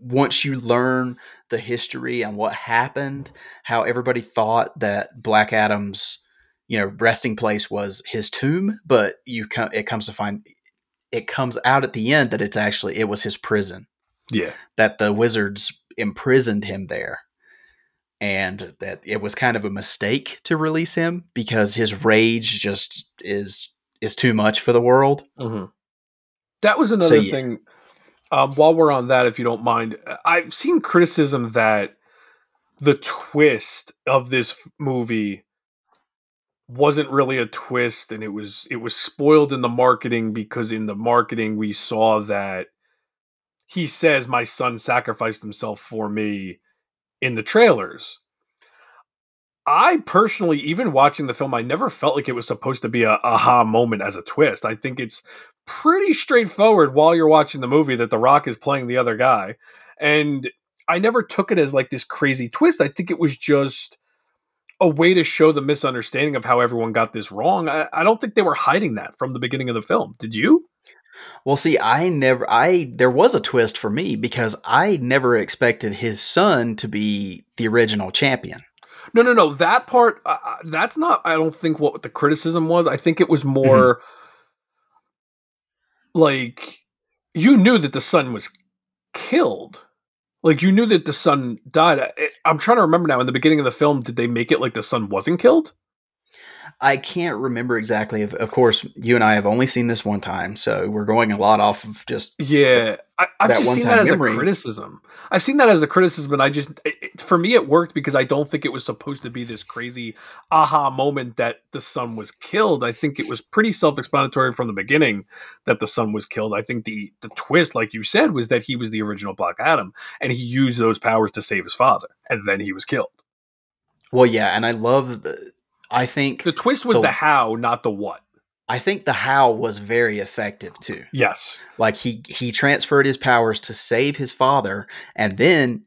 once you learn the history and what happened, how everybody thought that Black Adam's you know resting place was his tomb, but you come it comes to find it comes out at the end that it's actually it was his prison yeah. that the wizards imprisoned him there and that it was kind of a mistake to release him because his rage just is is too much for the world hmm That was another yeah. thing. Um, while we're on that, if you don't mind, I've seen criticism that the twist of this f- movie wasn't really a twist, and it was it was spoiled in the marketing because in the marketing we saw that he says my son sacrificed himself for me in the trailers. I personally, even watching the film, I never felt like it was supposed to be a aha moment as a twist. I think it's pretty straightforward while you're watching the movie that The Rock is playing the other guy. And I never took it as like this crazy twist. I think it was just a way to show the misunderstanding of how everyone got this wrong. I, I don't think they were hiding that from the beginning of the film. Did you? Well, see, I never, I, there was a twist for me because I never expected his son to be the original champion. No, no, no. That part, uh, uh, that's not, I don't think what the criticism was. I think it was more like you knew that the son was killed. Like you knew that the son died. I, I'm trying to remember now. In the beginning of the film, did they make it like the son wasn't killed? I can't remember exactly. Of, of course, you and I have only seen this one time, so we're going a lot off of just Yeah, I, I've That just seen that as memory. a criticism. I've seen that as a criticism, and I just, it- for me, it worked because I don't think it was supposed to be this crazy aha moment that the son was killed. I think it was pretty self-explanatory from the beginning that the son was killed. I think the the twist, like you said, was that he was the original Black Adam, and he used those powers to save his father, and then he was killed. well, yeah. And I love the. I think The twist was The- the how, not the what. I think the how was very effective too. Yes. Like he he transferred his powers to save his father, and then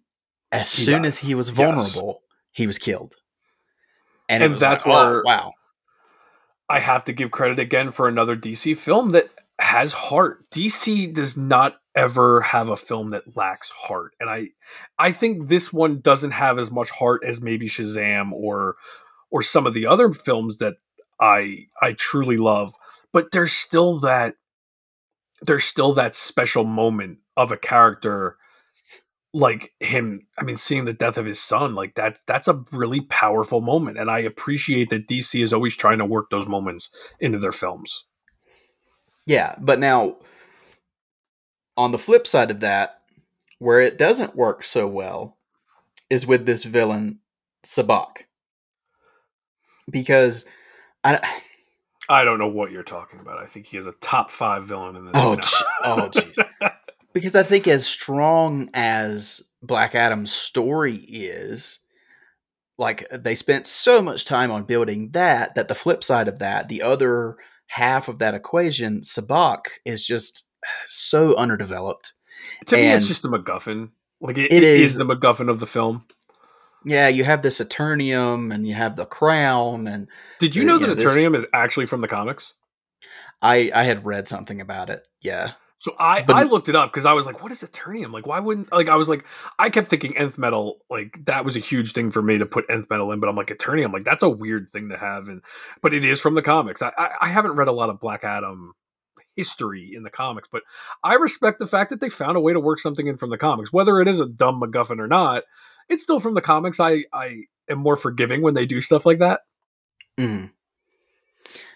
as He soon died. as he was Yes. vulnerable, he was killed. And, And it was that's like, oh, where- wow. I have to give credit again for another DC film that has heart. DC does not ever have a film that lacks heart. And I I think this one doesn't have as much heart as maybe Shazam or or some of the other films that I I truly love, but there's still that there's still that special moment of a character like him i mean seeing the death of his son like that's that's a really powerful moment and i appreciate that dc is always trying to work those moments into their films Yeah, but now on the flip side of that, where it doesn't work so well is with this villain Sabak. Because I i don't know what you're talking about i think he is a top five villain in the Oh, oh, jeez. because I think as strong as Black Adam's story is, like they spent so much time on building that that the flip side of that, the other half of that equation, Sabak is just so underdeveloped. to me it's just a macguffin like it, It it is is- the macguffin of the film Yeah, you have this Eternium and you have the crown and did you Uh, know you that know, this- eternium is actually from the comics I I had read something about it. Yeah. So I But- I looked it up because I was like, what is Eternium? Like, why wouldn't like I was like, I kept thinking nth metal, like that was a huge thing for me to put nth metal in, but I'm like Eternium, like that's a weird thing to have, and but it is from the comics. I I, I haven't read a lot of Black Adam history in the comics, but I respect the fact that they found a way to work something in from the comics, whether it is a dumb MacGuffin or not. It's still from the comics. I I am more forgiving when they do stuff like that. Mhm.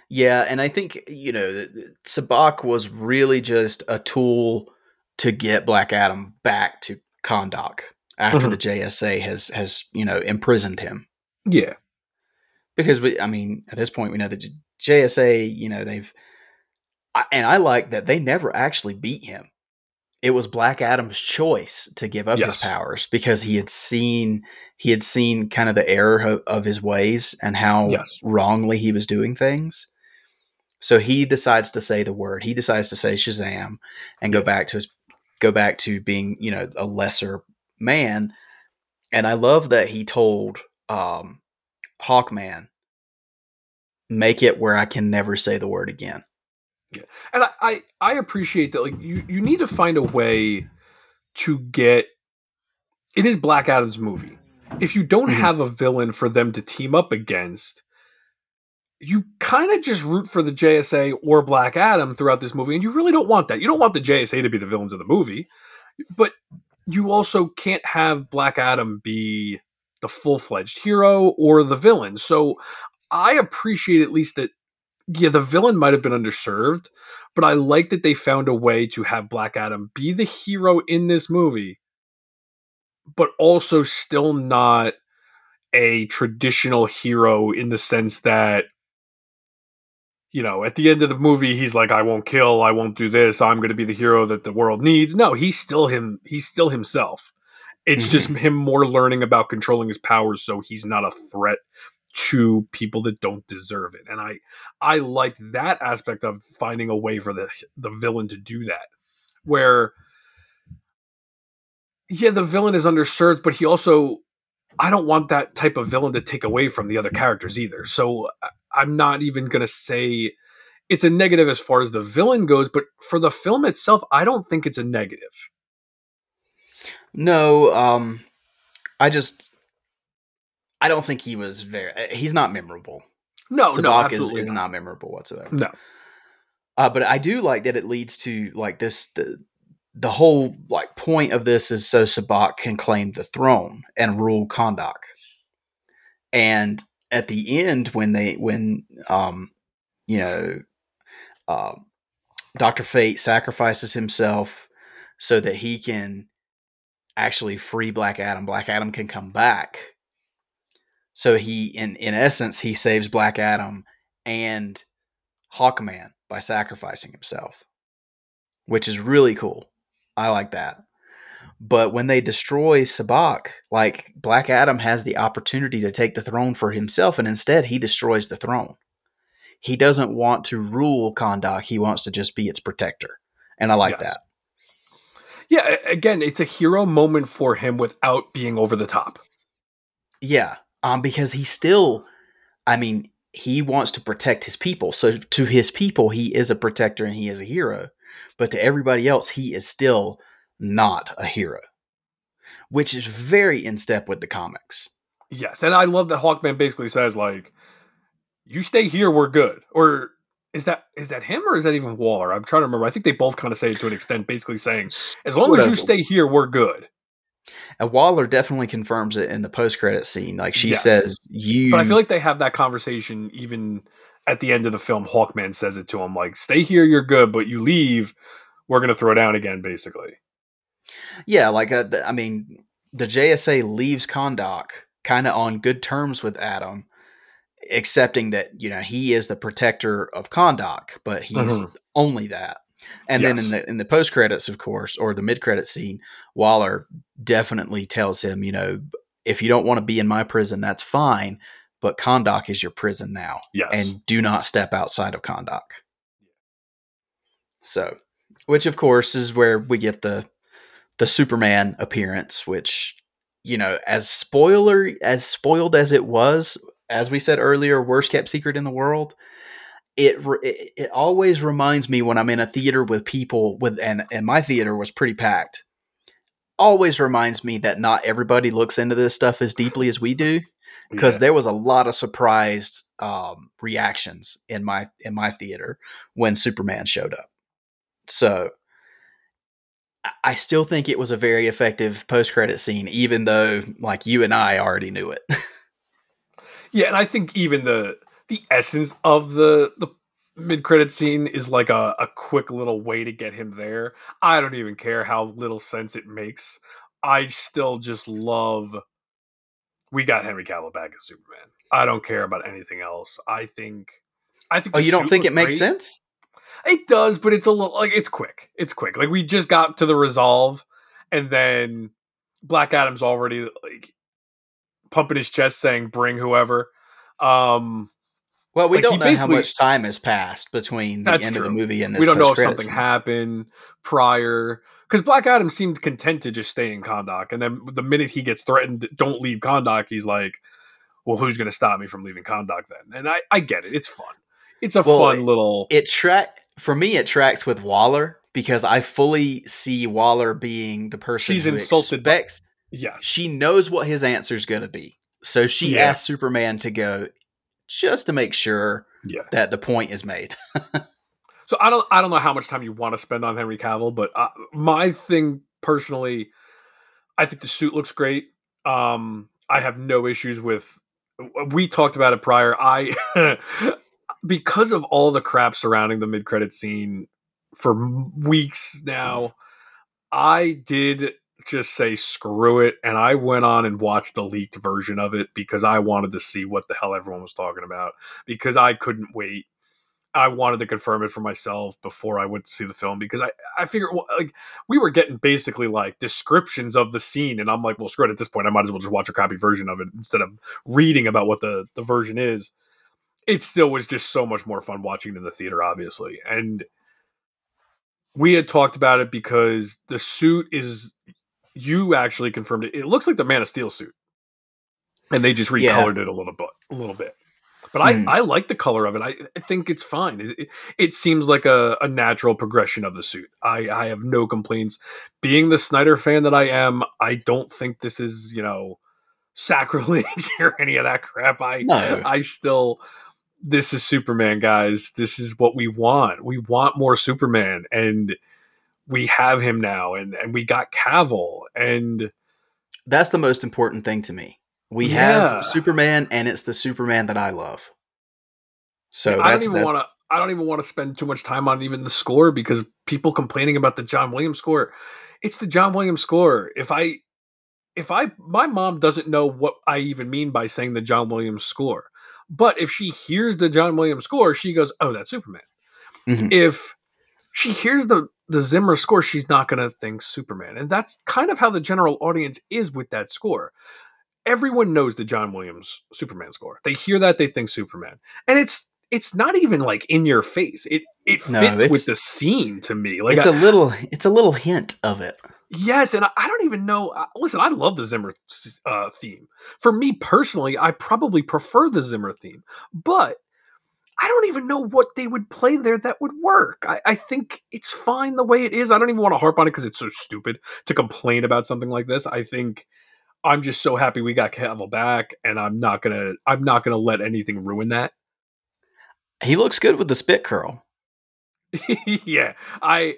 Yeah, and I think you know Sabak was really just a tool to get Black Adam back to Kahndaq after Mhm. the JSA has has you know imprisoned him Yeah, because we I mean at this point we know that JSA you know they've I, and I like that they never actually beat him. It was Black Adam's choice to give up his powers because he had seen he had seen kind of the error of, of his ways and how Yes. wrongly he was doing things. So he decides to say the word. He decides to say Shazam and go back to his go back to being, you know, a lesser man. And I love that he told um Hawkman, make it where I can never say the word again. And I, I I appreciate that. Like you you need to find a way to get. It is Black Adam's movie. If you don't Mhm. have a villain for them to team up against, you kind of just root for the JSA or Black Adam throughout this movie, and you really don't want that. You don't want the JSA to be the villains of the movie, but you also can't have Black Adam be the full fledged hero or the villain. So I appreciate at least that yeah, the villain might have been underserved, but I like that they found a way to have Black Adam be the hero in this movie, but also still not a traditional hero in the sense that you know, at the end of the movie he's like I won't kill, I won't do this, I'm going to be the hero that the world needs. No, he's still him, he's still himself. It's just mm-hmm. him more learning about controlling his powers so he's not a threat to people that don't deserve it. And I I liked that aspect of finding a way for the the villain to do that. Where yeah, the villain is underserved, but he also I don't want that type of villain to take away from the other characters either. So I'm not even going to say it's a negative as far as the villain goes, but for the film itself, I don't think it's a negative. No, um I just I don't think he was very he's not memorable. No, no, Sabak is, is not. not memorable whatsoever. No. Uh, but I do like that it leads to like this the the whole like point of this is so Sabak can claim the throne and rule Kahndaq. And at the end when they when um you know uh, Dr. Fate sacrifices himself so that he can actually free Black Adam. Black Adam can come back. So he in in essence he saves Black Adam and Hawkman by sacrificing himself, which is really cool. I like that. But when they destroy Sabak, like Black Adam has the opportunity to take the throne for himself, and instead he destroys the throne. He doesn't want to rule Kahndaq, he wants to just be its protector. And I like Yes. that. Yeah, again, it's a hero moment for him without being over the top. Yeah, um, because he still, I mean, he wants to protect his people. So to his people, he is a protector and he is a hero. but to everybody else, he is still not a hero, which is very in step with the comics. Yes, and I love that Hawkman basically says like, "You stay here, we're good." Or is that is that him or is that even Waller? I'm trying to remember. I think they both kind of say it to an extent, basically saying, "As long as you stay here, we're good." And Waller definitely confirms it in the post credit scene. Like she Yes. says, "You." But I feel like they have that conversation even at the end of the film. Hawkman says it to him like, "Stay here, you're good, but you leave, we're gonna throw down again." Basically, Yeah, like uh, I mean, the JSA leaves Kahndaq kind of on good terms with Adam, accepting that you know he is the protector of Kahndaq, but he's Mhm. only that. And then in the in the post credits, of course, or the mid credit scene, Waller definitely tells him, you know, if you don't want to be in my prison, that's fine, but Kahndaq is your prison now, yes, and do not step outside of Kahndaq. So, which of course is where we get the the Superman appearance, which you know, as spoiler as spoiled as it was, as we said earlier, worst kept secret in the world. It, it it always reminds me when I'm in a theater with people with and and my theater was pretty packed. Always reminds me that not everybody looks into this stuff as deeply as we do because Yeah. there was a lot of surprised um, reactions in my in my theater when Superman showed up. So I- I still think it was a very effective post credit scene, even though like you and I already knew it. Yeah, and I think even the the essence of the the mid credit scene is like a, a quick little way to get him there. I don't even care how little sense it makes. I still just love we got Henry Cavill back as Superman. I don't care about anything else. I think I think oh, you don't think it makes great. sense? It does, but it's a little like it's quick. It's quick. Like we just got to the resolve, and then Black Adam's already like pumping his chest, saying "Bring whoever." Um, Well, we Like, don't know how much time has passed between the end of the movie and this. we don't know if something happened prior because Black Adam seemed content to just stay in Kahndaq, and then the minute he gets threatened, don't leave Kahndaq, he's like, "Well, who's going to stop me from leaving Kahndaq then?" And I, I get it. It's fun. It's a Well, fun little. It track for me. It tracks with Waller because I fully see Waller being the person She's who insulted expects. yes. She knows what his answer is going to be, so she Yeah. asked Superman to go just to make sure Yeah. that the point is made. So I don't I don't know how much time you want to spend on Henry Cavill, but uh, my thing personally, I think the suit looks great. Um, I have no issues with. We talked about it prior. I because of all the crap surrounding the mid credit scene for weeks now, I did just say screw it, and I went on and watched the leaked version of it because I wanted to see what the hell everyone was talking about because I couldn't wait. I wanted to confirm it for myself before I went to see the film because I I figured well, like we were getting basically like descriptions of the scene and I'm like well screw it at this point I might as well just watch a copy version of it instead of reading about what the the version is. It still was just so much more fun watching it in the theater obviously and we had talked about it because the suit is you actually confirmed it. It looks like the Man of Steel suit, and they just Yeah. recolored it a little bit, a little bit. But I, Hmm. I like the color of it. I, I think it's fine. It, it, it seems like a, a natural progression of the suit. I, I have no complaints. Being the Snyder fan that I am, I don't think this is you know sacrilege or any of that crap. I No. I still this is Superman, guys. This is what we want. We want more Superman, and we have him now, and and we got Cavill, and That's the most important thing to me. We Yeah. have Superman, and it's the Superman that I love. So I don't even want to. I don't even want to spend too much time on even the score because people complaining about the John Williams score. It's the John Williams score. If I, if I, my mom doesn't know what I even mean by saying the John Williams score, but if she hears the John Williams score, she goes, "Oh, that's Superman." Mhm. If she hears the the Zimmer score, she's not going to think Superman, and that's kind of how the general audience is with that score. Everyone knows the John Williams Superman score. They hear that, they think Superman, and it's it's not even like in your face. It it fits it's- with the scene to me. Like it's I- a little it's a little hint of it. Yes, and I, I don't even know. Listen, I love the Zimmer uh, theme. For me personally, I probably prefer the Zimmer theme, but I don't even know what they would play there that would work. I, I think it's fine the way it is. I don't even want to harp on it because it's so stupid to complain about something like this. I think I'm just so happy we got Cavill back, and I'm not gonna I'm not gonna let anything ruin that. He looks good with the spit curl. yeah, I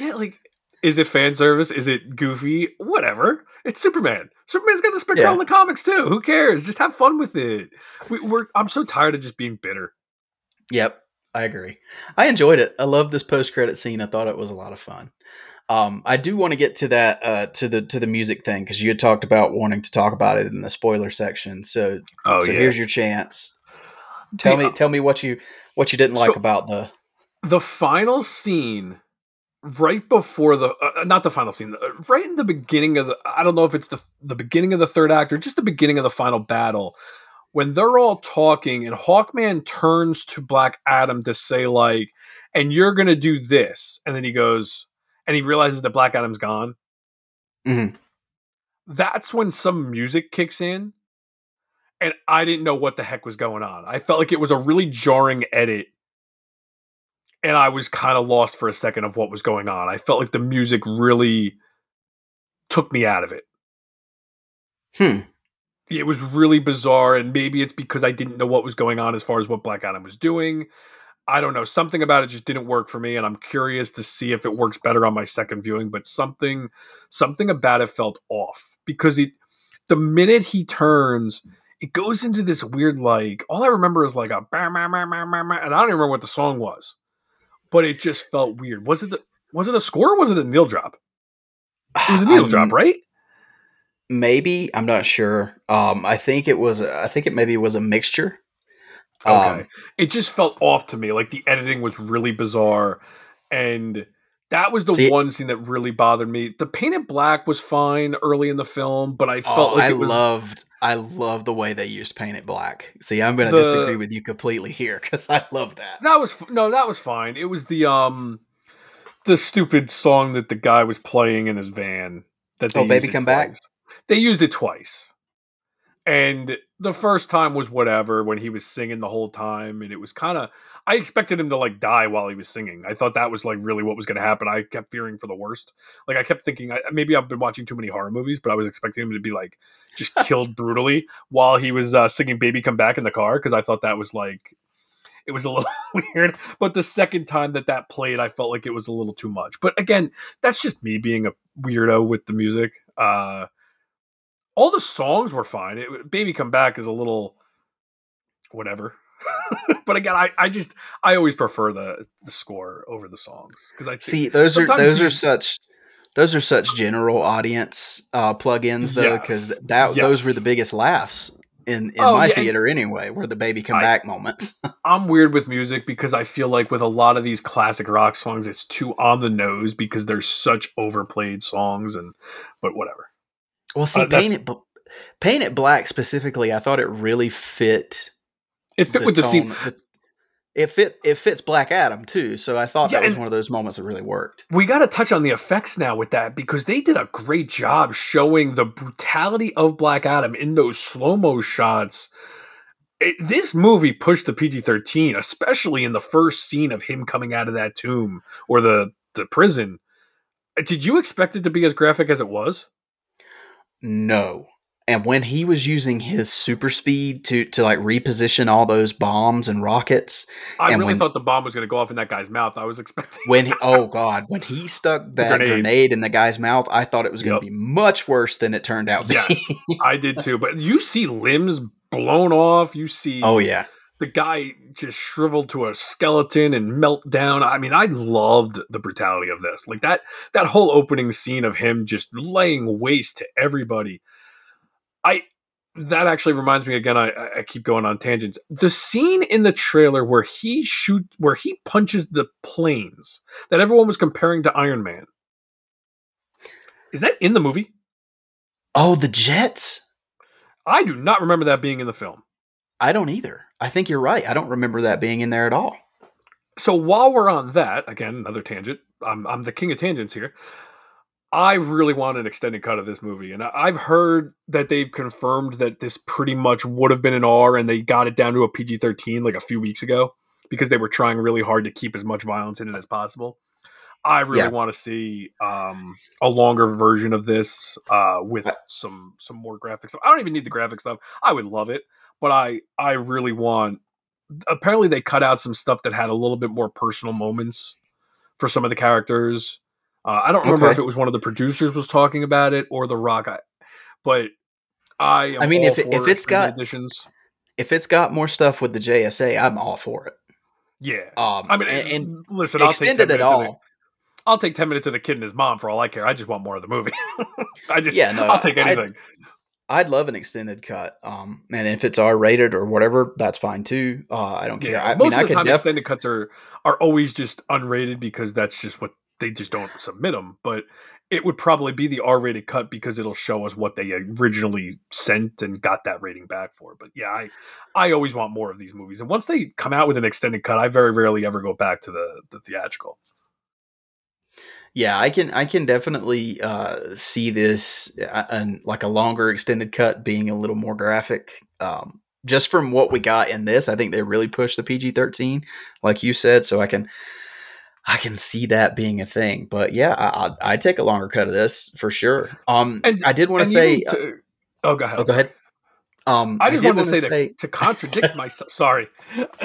yeah like is it fan service? Is it goofy? Whatever. It's Superman. Superman's got the spit Yeah. in the comics too. Who cares? Just have fun with it. We, we're I'm so tired of just being bitter. Yep, I agree. I enjoyed it. I love this post credit scene. I thought it was a lot of fun. Um, I do want to get to that uh, to the to the music thing because you had talked about wanting to talk about it in the spoiler section. So Oh so yeah. here's your chance. Tell me tell me what you what you didn't like So- about the the final scene right before the uh, not the final scene uh, right in the beginning of the i don't know if it's the the beginning of the third act or just the beginning of the final battle when they're all talking and hawkman turns to black adam to say like and you're gonna do this and then he goes and he realizes that black adam's gone Mhm. that's when some music kicks in and i didn't know what the heck was going on i felt like it was a really jarring edit and I was kind of lost for a second of what was going on. I felt like the music really took me out of it. hmm It was really bizarre, and maybe it's because I didn't know what was going on as far as what Black Adam was doing. I don't know. Something about it just didn't work for me, and I'm curious to see if it works better on my second viewing. But something, something about it felt off because it. The minute he turns, it goes into this weird like. All I remember is like a bam, bam, bam, bam, bam, bam, and I don't even remember what the song was, but it just felt weird. Was it the was it a score? or Was it a needle drop? It was a needle I'm- drop, right? Maybe I'm not sure. Um, I think it was. I think it maybe was a mixture. Okay. Um, it just felt off to me. Like the editing was really bizarre. And that was the See- one scene that really bothered me. The Paint It Black was fine early in the film, but I felt oh, like I it was loved. I love the way they used Paint It Black. See, I'm going to disagree with you completely here because I love that. that was no, that was fine. It was the um the stupid song that the guy was playing in his van that they Oh, Baby Come Back? They used it twice. And the first time was whatever when he was singing the whole time and it was kind of I expected him to like die while he was singing. I thought that was like really what was going to happen. I kept fearing for the worst. Like I kept thinking I, maybe I've been watching too many horror movies, but I was expecting him to be like just killed brutally while he was uh, singing "Baby Come Back" in the car because I thought that was like it was a little weird. But the second time that that played, I felt like it was a little too much. But again, that's just me being a weirdo with the music. Uh, all the songs were fine. It, "Baby Come Back" is a little whatever. but again, I, I just I always prefer the the score over the songs because I think See, those are those are such those are such general audience uh, plugins though, because Yes, that those were the biggest laughs in in Oh, my yeah, theater anyway. Were the baby come I- back moments? I'm weird with music because I feel like with a lot of these classic rock songs, it's too on the nose because they're such overplayed songs and but whatever. well, see, Uh, paint it paint it black specifically. I thought it really fit It fit the with the scene. the- it fit it fits Black Adam too. So I thought Yeah, that was one of those moments that really worked. We got to touch on the effects now with that because they did a great job showing the brutality of Black Adam in those slow mo shots. It, this movie pushed the PG 13, especially in the first scene of him coming out of that tomb or the, the prison. Did you expect it to be as graphic as it was? No. And when he was using his super speed to to like reposition all those bombs and rockets, I And really when- thought the bomb was going to go off in that guy's mouth. I was expecting. when he, oh god, when he stuck that grenade. grenade. in the guy's mouth, I thought it was going Yep. to be much worse than it turned out. Yes. I did too. But you see limbs blown off. You see oh yeah. the guy just shriveled to a skeleton and melt down. I mean, I loved the brutality of this. Like that that whole opening scene of him just laying waste to everybody. I that actually reminds me again. I, I keep going on tangents. The scene in the trailer where he shoot where he punches the planes that everyone was comparing to Iron Man. Is that in the movie? Oh, the jets. I do not remember that being in the film. I don't either. I think you're right. I don't remember that being in there at all. so while we're on that, again, another tangent. I'm I'm the king of tangents here. I really want an extended cut of this movie, and I've heard that they've confirmed that this pretty much would have been an R, and they got it down to a PG thirteen like a few weeks ago because they were trying really hard to keep as much violence in it as possible. I really Yeah. want to see um, a longer version of this uh, with some some more graphic stuff. I don't even need the graphic stuff. I would love it, but I I really want. Apparently, they cut out some stuff that had a little bit more personal moments for some of the characters. Uh, I don't remember Okay. if it was one of the producers was talking about it or The Rock, I, but I. I mean, all if it- if it's got- additions, If it's got more stuff with the JSA, I'm all for it. yeah. Um, I mean, and, and listen, I'll take 10 extended it minutes of the- all. I'll take 10 minutes of the kid and his mom for all I care. I just want more of the movie. I just, Yeah, no, I'll take anything. I'd love an extended cut. Um, and if it's R rated or whatever, that's fine too. Uh, I don't care. yeah, I most mean, I of the time, def- extended cuts are are always just unrated because that's just what they just don't submit them. But it would probably be the R-rated cut because it'll show us what they originally sent and got that rating back for. But yeah, I I always want more of these movies. And once they come out with an extended cut, I very rarely ever go back to the the theatrical. Yeah, I can I can definitely uh, see this uh, and like a longer extended cut being a little more graphic. Um, just from what we got in this, I think they really pushed the PG thirteen, like you said. So I can I can see that being a thing. But yeah, I, I I take a longer cut of this for sure. Um, And- I did want to say. to- oh, go ahead. oh, go ahead. Um, I just did wanted to wanna say, to, to contradict myself. Sorry.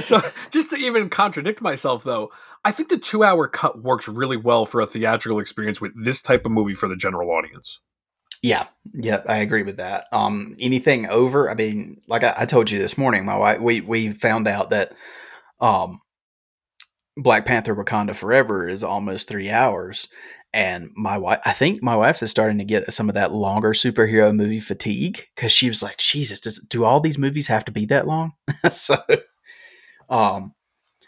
So just to even contradict myself, though, I think the two-hour cut works really well for a theatrical experience with this type of movie for the general audience. Yeah, yeah, I agree with that. Um, anything over, I mean, like I, I told you this morning, my wife, we we found out that, um, Black Panther: Wakanda Forever is almost three hours, and my wife, I think my wife is starting to get some of that longer superhero movie fatigue because she was like, Jesus, does do all these movies have to be that long? so, um,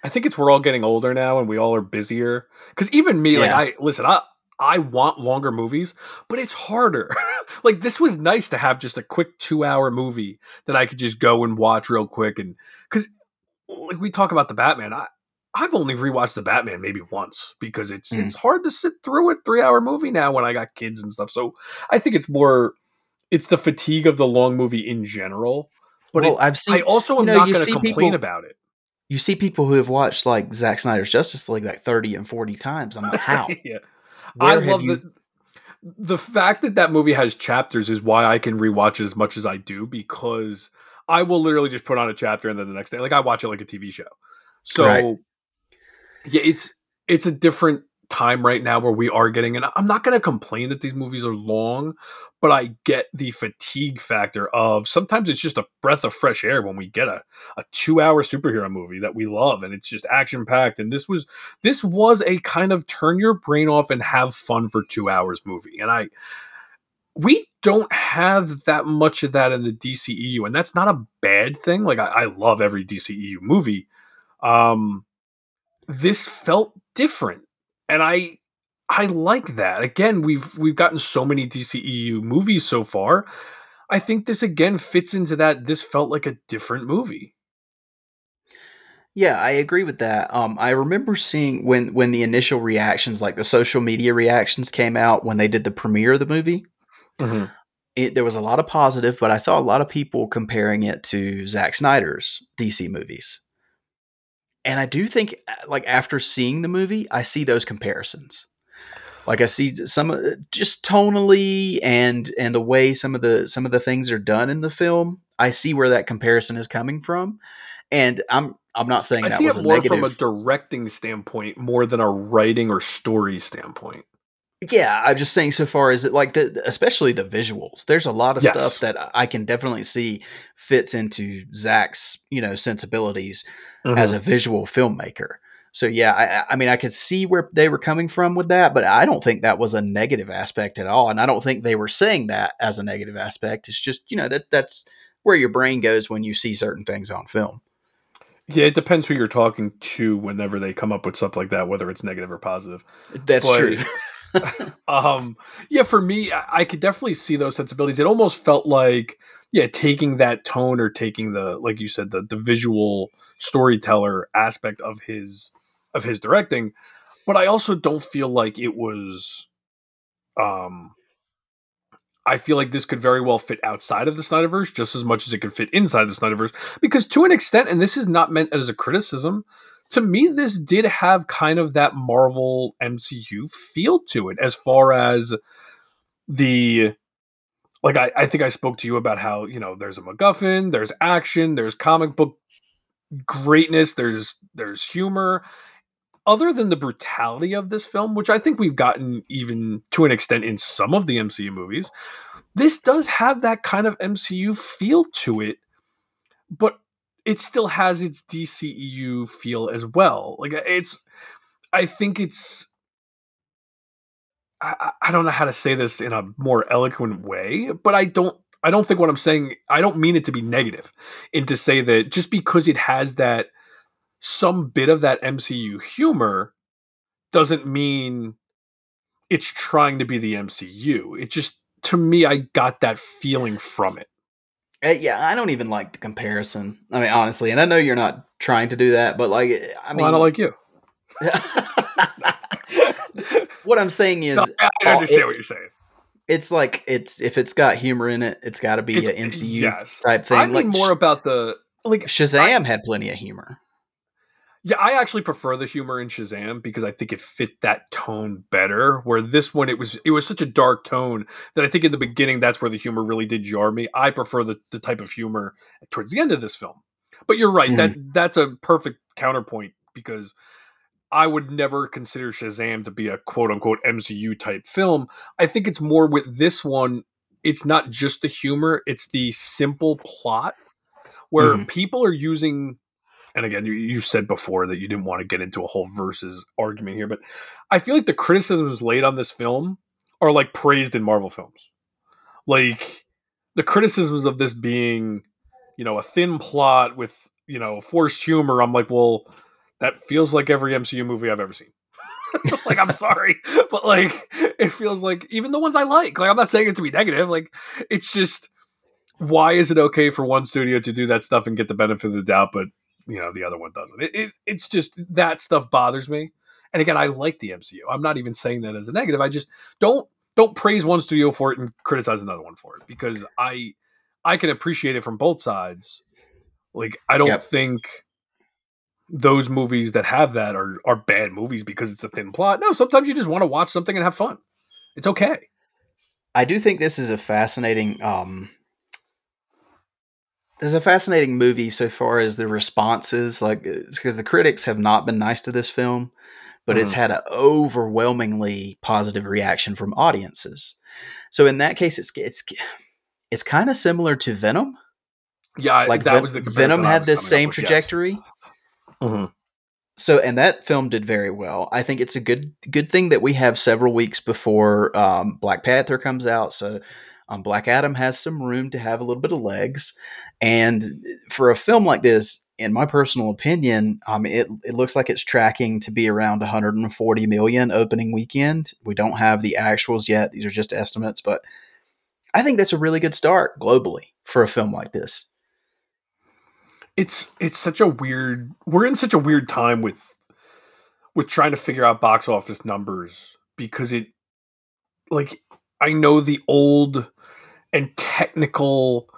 I think it's we're all getting older now and we all are busier. Because even me, Yeah. like I listen, I I want longer movies, but it's harder. like this was nice to have just a quick two-hour movie that I could just go and watch real quick. And because like we talk about the Batman, I I've only rewatched the Batman maybe once because it's Mm. it's hard to sit through a three-hour movie now when I got kids and stuff. So I think it's more it's the fatigue of the long movie in general. But well, it- I've seen I also am you know, not you going to see complain people- about it. you see people who have watched like Zack Snyder's Justice League like thirty and forty times. I'm like, how? yeah. I love you- the the fact that that movie has chapters is why I can rewatch it as much as I do because I will literally just put on a chapter and then the next day, like I watch it like a TV show. So Right. Yeah, it's it's a different time right now where we are getting, and I'm not going to complain that these movies are long, but I get the fatigue factor of sometimes it's just a breath of fresh air when we get a a two hour superhero movie that we love and it's just action packed. And this was this was a kind of turn your brain off and have fun for two hours movie. And I we don't have that much of that in the DCEU, and that's not a bad thing. Like I, I love every DCEU movie. Um this felt different. And I I like that. Again, we've we've gotten so many DCEU movies so far. I think this again fits into that. This felt like a different movie. Yeah, I agree with that. Um, I remember seeing when when the initial reactions, like the social media reactions, came out when they did the premiere of the movie. It, there was a lot of positive, but I saw a lot of people comparing it to Zack Snyder's DC movies. And I do think, uh, like after seeing the movie, I see those comparisons. Like I see some uh, just tonally and and the way some of the some of the things are done in the film. I see where that comparison is coming from, and I'm I'm not saying I that was more negative. from a directing standpoint more than a writing or story standpoint. Yeah, I'm just saying so far is it like the especially the visuals. There's a lot of Yes. stuff that I can definitely see fits into Zack's, you know, sensibilities as mm-hmm. a visual filmmaker. So yeah, I, I- I mean, I could see where they were coming from with that, but I don't think that was a negative aspect at all, and I don't think they were saying that as a negative aspect. It's just you know that that's where your brain goes when you see certain things on film. Yeah, it depends who you're talking to whenever they come up with stuff like that, whether it's negative or positive. That's But- true. um yeah for me I, I could definitely see those sensibilities it almost felt like yeah taking that tone or taking the like you said the the visual storyteller aspect of his of his directing but i also don't feel like it was Um, I feel like this could very well fit outside of the Snyderverse just as much as it could fit inside the Snyderverse. Because to an extent, and this is not meant as a criticism, to me, this did have kind of that Marvel MCU feel to it as far as the like I, I think I spoke to you about how, you know, there's a MacGuffin, there's action, there's comic book greatness, there's there's humor. Other than the brutality of this film, which I think we've gotten even to an extent in some of the MCU movies, this does have that kind of MCU feel to it, but it still has its DCEU feel as well. Like uh, it's I think it's I, I don't know how to say this in a more eloquent way, but I don't I don't think what I'm saying I don't mean it to be negative and to say that just because it has that some bit of that MCU humor doesn't mean it's trying to be the MCU. It just to me I got that feeling from it. Uh, yeah, I don't even like the comparison. I mean, honestly, and I know you're not trying to do that, but like, I mean, well, I don't like you. what I'm saying is, no, I understand it, what you're saying. It's like it's if it's got humor in it, it's got to be an MCU yes. type thing. I mean like more about the like Shazam I, had plenty of humor. Yeah, I actually prefer the humor in Shazam because I think it fit that tone better. Where this one, it was it was such a dark tone that I think in the beginning that's where the humor really did jar me. I prefer the, the type of humor towards the end of this film. But you're right mm-hmm. that that's a perfect counterpoint because I would never consider Shazam to be a quote unquote MCU type film. I think it's more with this one, it's not just the humor, it's the simple plot where mm-hmm. people are using and again, you, you said before that you didn't want to get into a whole versus argument here, but I feel like the criticisms laid on this film are like praised in Marvel films. Like the criticisms of this being, you know, a thin plot with, you know, forced humor, I'm like, well, that feels like every MCU movie I've ever seen. like I'm sorry, but like it feels like even the ones I like. Like I'm not saying it to be negative. Like it's just why is it okay for one studio to do that stuff and get the benefit of the doubt, but you know the other one doesn't? It, it, it's just that stuff bothers me. And again, I like the MCU. I'm not even saying that as a negative. I just don't don't praise one studio for it and criticize another one for it because I I can appreciate it from both sides. Like I don't yep. think those movies that have that are are bad movies because it's a thin plot. No, sometimes you just want to watch something and have fun. It's okay. I do think this is a fascinating um is a fascinating movie so far as the responses like because the critics have not been nice to this film but mm-hmm. it's had an overwhelmingly positive reaction from audiences so in that case it's it's it's kind of similar to venom yeah like that Ven- was the venom had this same with, trajectory yes. Mm-hmm. So, and that film did very well. I think it's a good good thing that we have several weeks before um, Black Panther comes out. So, um, Black Adam has some room to have a little bit of legs. And for a film like this, in my personal opinion, um, it, it looks like it's tracking to be around 140 million opening weekend. We don't have the actuals yet; these are just estimates, but I think that's a really good start globally for a film like this it's it's such a weird we're in such a weird time with with trying to figure out box office numbers because it like I know the old and technical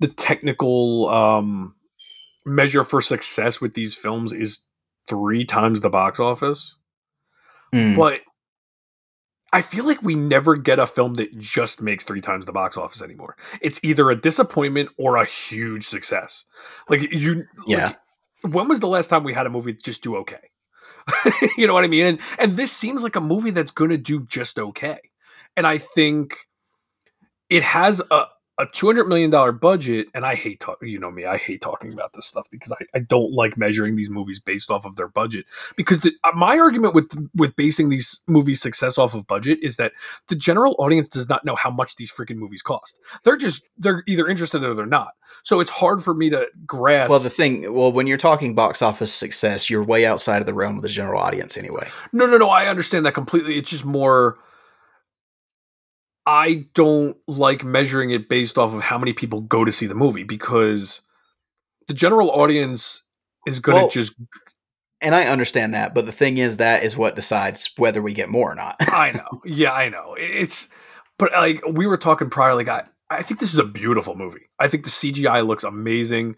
the technical um measure for success with these films is three times the box office. Mm. But I feel like we never get a film that just makes three times the box office anymore. It's either a disappointment or a huge success. Like you, yeah. Like, when was the last time we had a movie just do okay? you know what I mean? And and this seems like a movie that's going to do just okay. And I think it has a a two hundred million dollar budget, and I hate talking. You know me, I hate talking about this stuff because I, I don't like measuring these movies based off of their budget. Because the, uh, my argument with with basing these movies' success off of budget is that the general audience does not know how much these freaking movies cost. They're just they're either interested or they're not. So it's hard for me to grasp. Well, the thing, well, when you're talking box office success, you're way outside of the realm of the general audience anyway. No, no, no. I understand that completely. It's just more I don't like measuring it based off of how many people go to see the movie because the general audience is going to well, just and I understand that, but the thing is, that is what decides whether we get more or not. I know. Yeah, I know. It's but like we were talking prior, like I, I think this is a beautiful movie. I think the CGI looks amazing.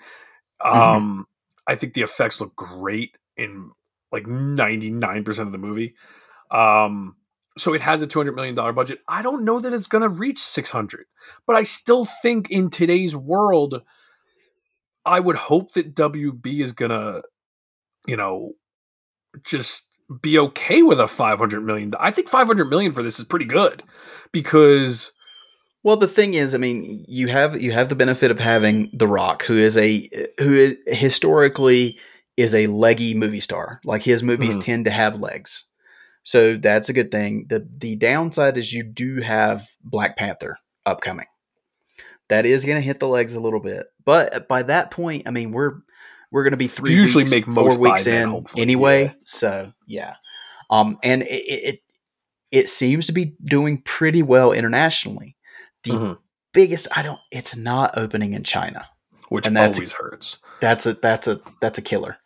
Mm-hmm. Um, I think the effects look great in like ninety nine percent of the movie. Um, so it has a two hundred million dollar budget. I don't know that it's going to reach six hundred, but I still think in today's world, I would hope that WB is going to, you know, just be okay with a 500 million. I think 500 million for this is pretty good because Well, the thing is, I mean, you have you have the benefit of having The Rock, who is a who historically is a leggy movie star. Like his movies Mhm. tend to have legs, so that's a good thing. the The downside is you do have Black Panther upcoming. That is going to hit the legs a little bit, but by that point, I mean, we're we're going to be three You usually weeks, make four weeks in anyway. yeah. So yeah, um, and it, it it- seems to be doing pretty well internationally. The Mhm. biggest I don't it's not opening in China. which And that's- always hurts. That's a that's a that's a killer.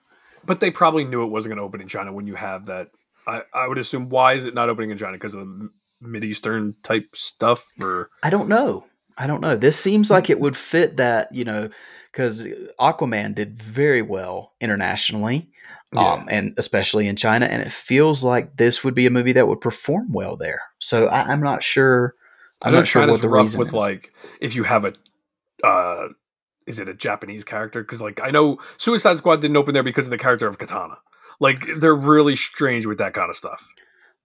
But they probably knew it wasn't going to open in China when you have that. I, I would assume why is it not opening in China because of the Mid Eastern type stuff or I don't know. I don't know. This seems like it would fit that, you know, cuz Aquaman did very well internationally. Um, and especially in China, and it feels like this would be a movie that would perform well there. So I, I'm not sure. I'm not sure China's what the rough reason with is. like if you have a uh is it a Japanese character? Because like I know Suicide Squad didn't open there because of the character of Katana. Like they're really strange with that kind of stuff.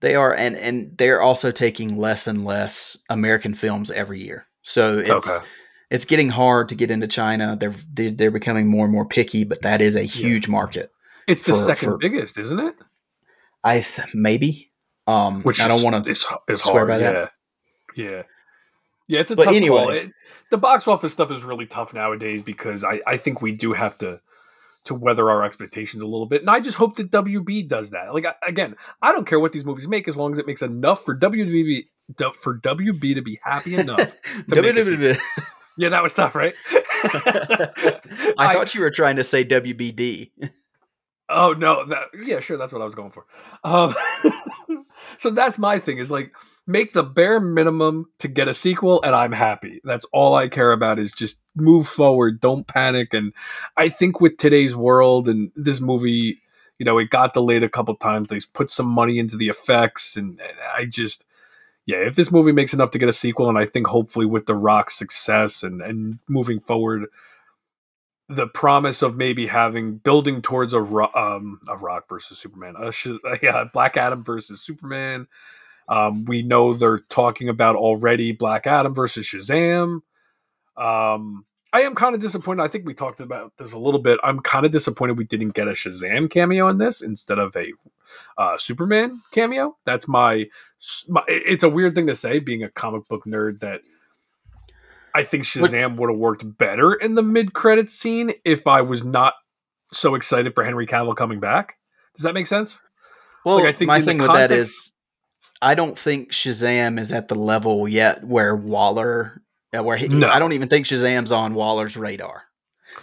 They are, and and they're also taking less and less American films every year. So it's Okay. it's getting hard to get into China. They're they're, they're becoming more and more picky, but that is a huge market. It's the second for- biggest, isn't it? I th- maybe. Um, Which I don't want to swear hard, by yeah. that. Yeah. Yeah, it's a But tough anyway. It, the box office stuff is really tough nowadays because I, I think we do have to to weather our expectations a little bit. And I just hope that WB does that. Like I- again, I don't care what these movies make as long as it makes enough for WB for WB to be happy enough. a yeah, that was tough, right? I thought you were trying to say WBD. Oh no, that yeah, sure, that's what I was going for. Um, so that's my thing is like make the bare minimum to get a sequel, and I'm happy. That's all I care about is just move forward, don't panic. And I think with today's world and this movie, you know, it got delayed a couple times. They put some money into the effects, and, and I just. Yeah, if this movie makes enough to get a sequel, and I think hopefully with The Rock's success and, and moving forward, the promise of maybe having building towards a um a rock versus superman a yeah black adam versus superman um we know they're talking about already black adam versus shazam um i am kind of disappointed i think we talked about this a little bit i'm kind of disappointed we didn't get a shazam cameo in this instead of a uh superman cameo that's my, my it's a weird thing to say being a comic book nerd that I think Shazam would have worked better in the mid credits scene if I was not so excited for Henry Cavill coming back. Does that make sense? Well, Like, I think my thing with that is, I don't think Shazam is at the level yet where Waller, uh, where he, No. I don't even think Shazam's on Waller's radar.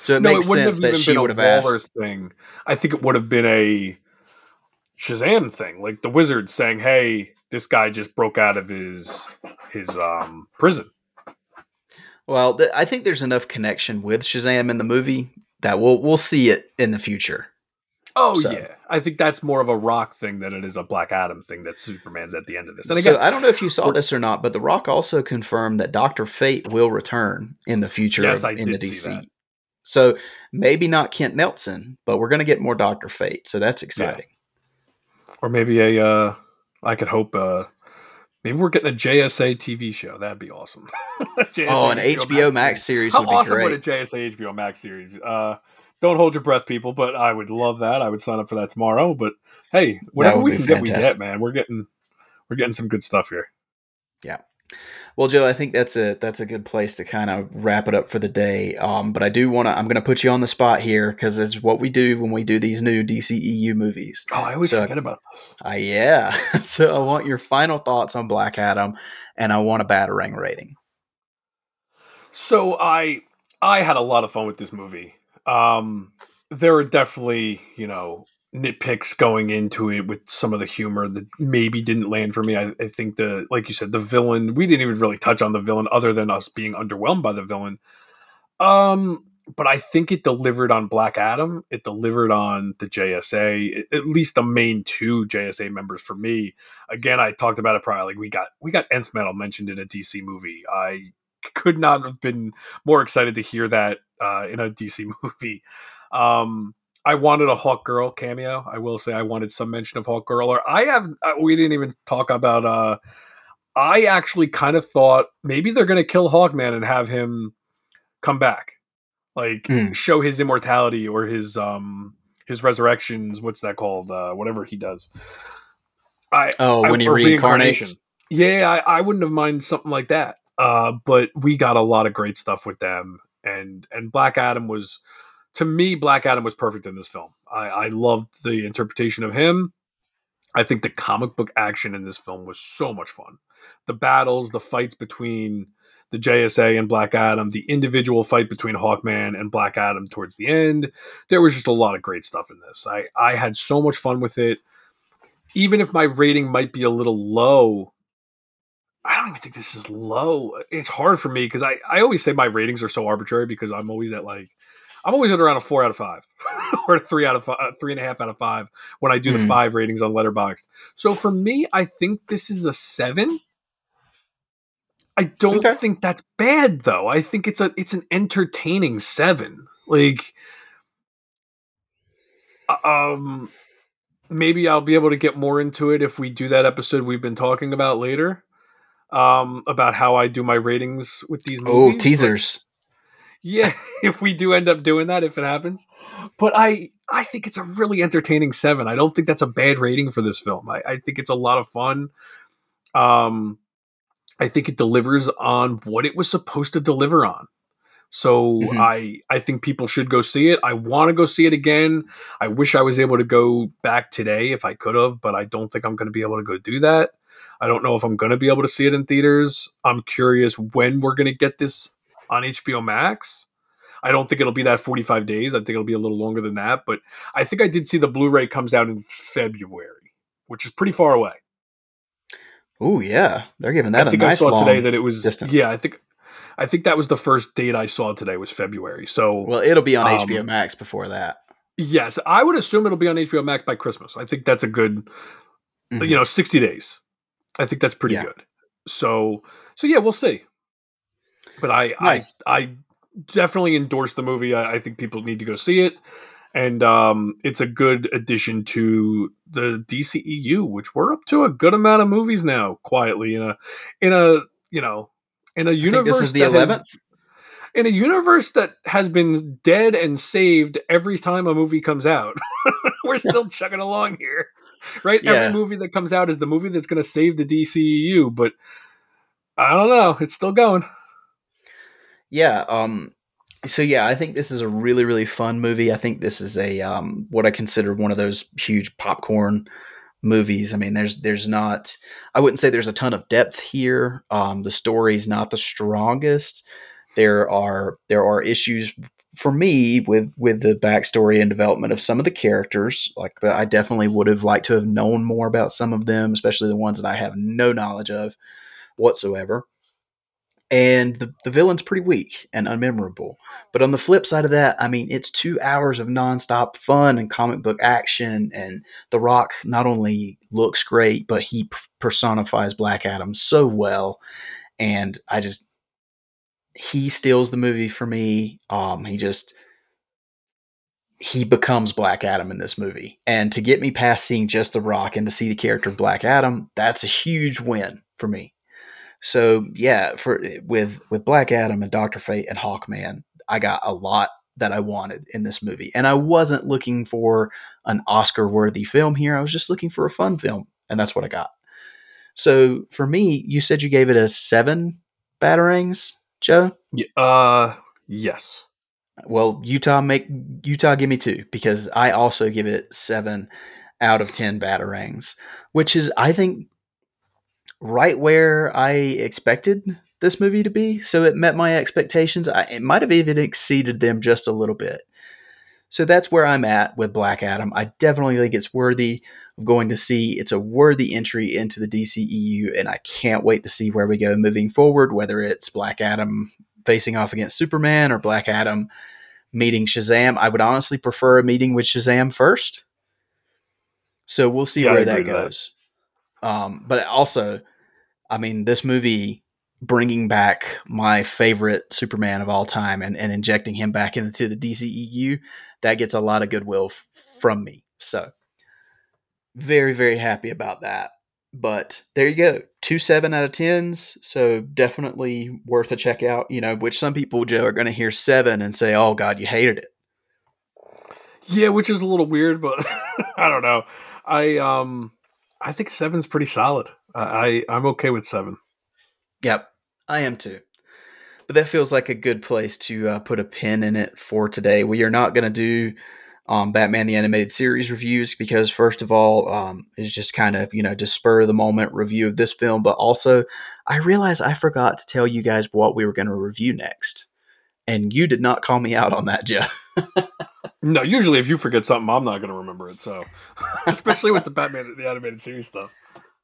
So it no, makes it sense that she would have asked. thing. I think it would have been a Shazam thing, like the Wizard saying, "Hey, this guy just broke out of his his um prison." Well, th- I think there's enough connection with Shazam in the movie that we'll we'll see it in the future. Oh So- yeah, I think that's more of a Rock thing than it is a Black Adam thing. That Superman's at the end of this. And so I don't know if you saw this or not, but The Rock also confirmed that Doctor Fate will return in the future Yes, of- in the DC. So maybe not Kent Nelson, but we're going to get more Doctor Fate. So that's exciting. or maybe a uh I could hope uh maybe we're getting a JSA TV show. That'd be awesome. Oh, an HBO Max series How would be awesome great. would a JSA HBO Max series? Uh don't hold your breath, people, but I would love that. I would sign up for that tomorrow. But hey, whatever we can get, we get, man. We're getting we're getting some good stuff here. Yeah. Well, Joe, I think that's a that's a good place to kind of wrap it up for the day. Um, but I do want to. I'm going to put you on the spot here because it's what we do when we do these new DCEU movies. Oh, I always So- forget about this. Uh, yeah. so I want your final thoughts on Black Adam, and I want a batarang rating. So I I had a lot of fun with this movie. Um there are definitely, you know, nitpicks going into it with some of the humor that maybe didn't land for me. I, I think the like you said, the villain. We didn't even really touch on the villain, other than us being underwhelmed by the villain. Um, but I think it delivered on Black Adam. It delivered on the JSA, at least the main two JSA members for me. Again, I talked about it prior. Like we got we got Nth Metal mentioned in a DC movie. I could not have been more excited to hear that uh, in a DC movie. Um, I wanted a Hawk Girl cameo. I will say I wanted some mention of Hawk Girl. Or I have. Uh, we didn't even talk about. Uh, I actually kind of thought maybe they're going to kill Hawkman and have him come back, like Mm. show his immortality or his um his resurrections. What's that called? Uh, whatever he does. I Oh, I- when he reincarnates. Yeah, I, I wouldn't have minded something like that. Uh, but we got a lot of great stuff with them, and and Black Adam was, to me, Black Adam was perfect in this film. I, I loved the interpretation of him. I think the comic book action in this film was so much fun. The battles, the fights between the JSA and Black Adam, the individual fight between Hawkman and Black Adam towards the end. There was just a lot of great stuff in this. I, I had so much fun with it. Even if my rating might be a little low, I don't even think this is low. It's hard for me because I, I always say my ratings are so arbitrary because I'm always at like I'm always at around a four out of five or a three out of five, three and a half out of five when I do the Mhm. five ratings on Letterboxd. So for me, I think this is a seven. I don't Okay. think that's bad though. I think it's a it's an entertaining seven. Like, uh, um, maybe I'll be able to get more into it if we do that episode we've been talking about later. Um, about how I do my ratings with these movies. Oh, but- teasers. yeah, if we do end up doing that, if it happens. But I I think it's a really entertaining seven. I don't think that's a bad rating for this film. I, I think it's a lot of fun. Um I think it delivers on what it was supposed to deliver on. So Mhm. I I think people should go see it. I want to go see it again. I wish I was able to go back today if I could have, but I don't think I'm going to be able to go do that. I don't know if I'm going to be able to see it in theaters. I'm curious when we're going to get this on HBO Max. I don't think it'll be that 45 days. I think it'll be a little longer than that, but I think I did see the Blu-ray comes out in February, which is pretty far away. Oh yeah, they're giving that I think a I nice saw today that it was distance. yeah, I think I think that was the first date I saw today was February. So Well, it'll be on Um, HBO Max before that. yes, I would assume it'll be on HBO Max by Christmas. I think that's a good Mhm. you know, 60 days. I think that's pretty Yeah. good. So so yeah, we'll see. But I Nice. I I definitely endorse the movie. I, I think people need to go see it. And um, it's a good addition to the DCEU, which we're up to a good amount of movies now, quietly in a in a you know in a universe. this is the eleventh. in a universe that has been dead and saved every time a movie comes out. We're still chugging along here, right? Yeah. Every movie that comes out is the movie that's going to save the DCEU, but I don't know. It's still going. Yeah. Um. So yeah, I think this is a really really fun movie. I think this is a um what I consider one of those huge popcorn movies. I mean, there's there's not. I wouldn't say there's a ton of depth here. Um, the story's not the strongest. There are there are issues for me with with the backstory and development of some of the characters. Like I definitely would have liked to have known more about some of them, especially the ones that I have no knowledge of whatsoever and the, the villain's pretty weak and unmemorable. But on the flip side of that, I mean, it's two hours of nonstop fun and comic book action, and The Rock not only looks great, but he personifies Black Adam so well, and I just he steals the movie for me. Um, he just he becomes Black Adam in this movie, and to get me past seeing just The Rock and to see the character of Black Adam, that's a huge win for me. So yeah, for with with Black Adam and Doctor Fate and Hawkman, I got a lot that I wanted in this movie, and I wasn't looking for an Oscar worthy film here. I was just looking for a fun film, and that's what I got. So for me, you said you gave it a seven batarangs, Joe. Yeah, uh, yes. Well, Utah make Utah give me two because I also give it seven out of ten batarangs, which is I think right where I expected this movie to be. So it met my expectations. I, it might have even exceeded them just a little bit. So that's where I'm at with Black Adam. I definitely think it's worthy of going to see. It's a worthy entry into the DCEU, and I can't wait to see where we go moving forward, whether it's Black Adam facing off against Superman or Black Adam meeting Shazam. I would honestly prefer a meeting with Shazam first. So we'll see Yeah, where that with that. goes. Um, but also, I mean, this movie bringing back my favorite Superman of all time and, and injecting him back into the DCEU, that gets a lot of goodwill f- from me. So, very, very happy about that. But there you go. Two seven out of tens. So definitely worth a check out. You know, which some people, Joe, are going to hear seven and say, oh, God, you hated it. Yeah, which is a little weird, but I don't know. I um I think seven's pretty solid. I, I I'm okay with seven. Yep, I am too. But that feels like a good place to uh, put a pin in it for today. We are not going to do um, Batman the Animated Series reviews because, first of all, um, it's just kind of, you know, just spur of the moment review of this film. But also, I realized I forgot to tell you guys what we were going to review next. And you did not call me out on that, Joe. No, usually if you forget something, I'm not going to remember it. So, especially with the Batman the animated series stuff.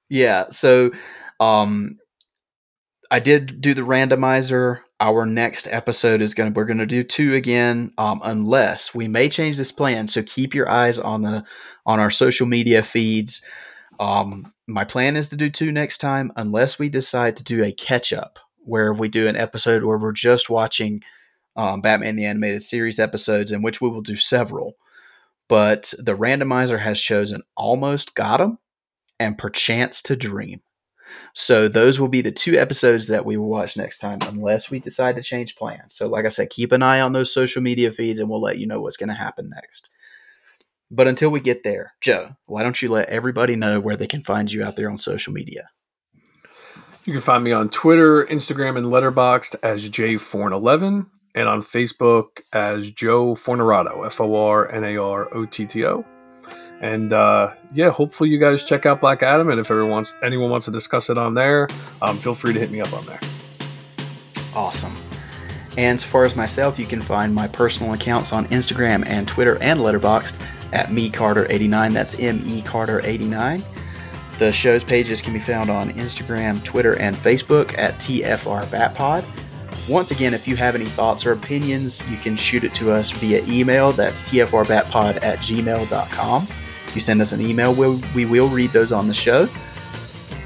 Yeah, so um I did do the randomizer. Our next episode is gonna we're gonna do two again, um, unless we may change this plan. So keep your eyes on the on our social media feeds. Um, my plan is to do two next time, unless we decide to do a catch up where we do an episode where we're just watching um, Batman the Animated Series episodes, in which we will do several. But the randomizer has chosen Almost Got 'em and Perchance to Dream. So those will be the two episodes that we will watch next time, unless we decide to change plans. So, like I said, keep an eye on those social media feeds, and we'll let you know what's going to happen next. But until we get there, Joe, why don't you let everybody know where they can find you out there on social media? You can find me on Twitter, Instagram, and Letterboxd as jforn11, and on Facebook as Joe Fornarotto, F O R N A R O T T O. And uh, yeah, hopefully you guys check out Black Adam, and if everyone wants, anyone wants to discuss it on there, um, feel free to hit me up on there. Awesome. And as far as myself, you can find my personal accounts on Instagram and Twitter and Letterboxd at mecarter89. That's M E Carter89. The show's pages can be found on Instagram, Twitter, and Facebook at TFR Batpod. Once again, if you have any thoughts or opinions, you can shoot it to us via email. That's tfrbatpod at gmail.com. You send us an email, we'll, we will read those on the show.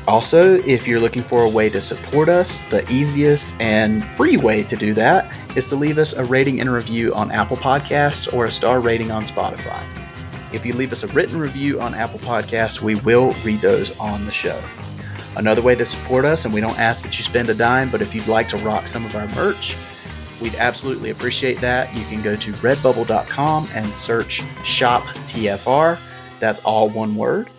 Also, if you're looking for a way to support us, the easiest and free way to do that is to leave us a rating and review on Apple Podcasts or a star rating on Spotify. If you leave us a written review on Apple Podcasts, we will read those on the show. Another way to support us, and we don't ask that you spend a dime, but if you'd like to rock some of our merch, we'd absolutely appreciate that. You can go to redbubble.com and search Shop TFR. That's all one word.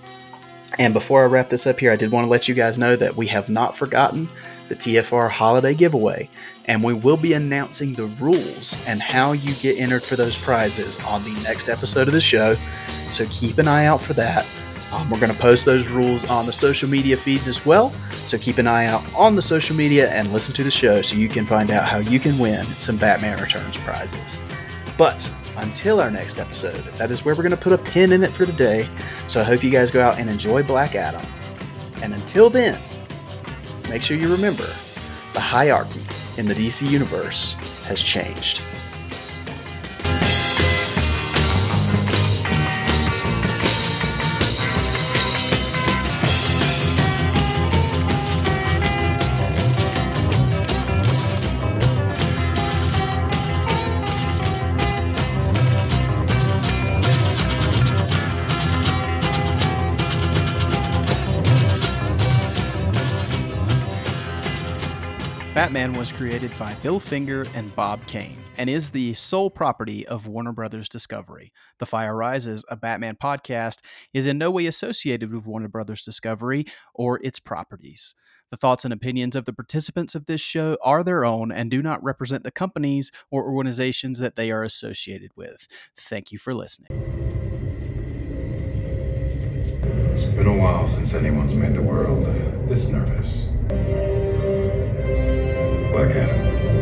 And before I wrap this up here, I did want to let you guys know that we have not forgotten the TFR holiday giveaway, and we will be announcing the rules and how you get entered for those prizes on the next episode of the show. So keep an eye out for that. Um, we're going to post those rules on the social media feeds as well. So keep an eye out on the social media and listen to the show so you can find out how you can win some Batman Returns prizes. But until our next episode, that is where we're going to put a pin in it for the day. So I hope you guys go out and enjoy Black Adam. And until then, make sure you remember the hierarchy in the DC universe has changed. Was created by Bill Finger and Bob Kane and is the sole property of Warner Brothers Discovery. The Fire Rises, a Batman podcast, is in no way associated with Warner Brothers Discovery or its properties. The thoughts and opinions of the participants of this show are their own and do not represent the companies or organizations that they are associated with. Thank you for listening. It's been a while since anyone's made the world this nervous work out.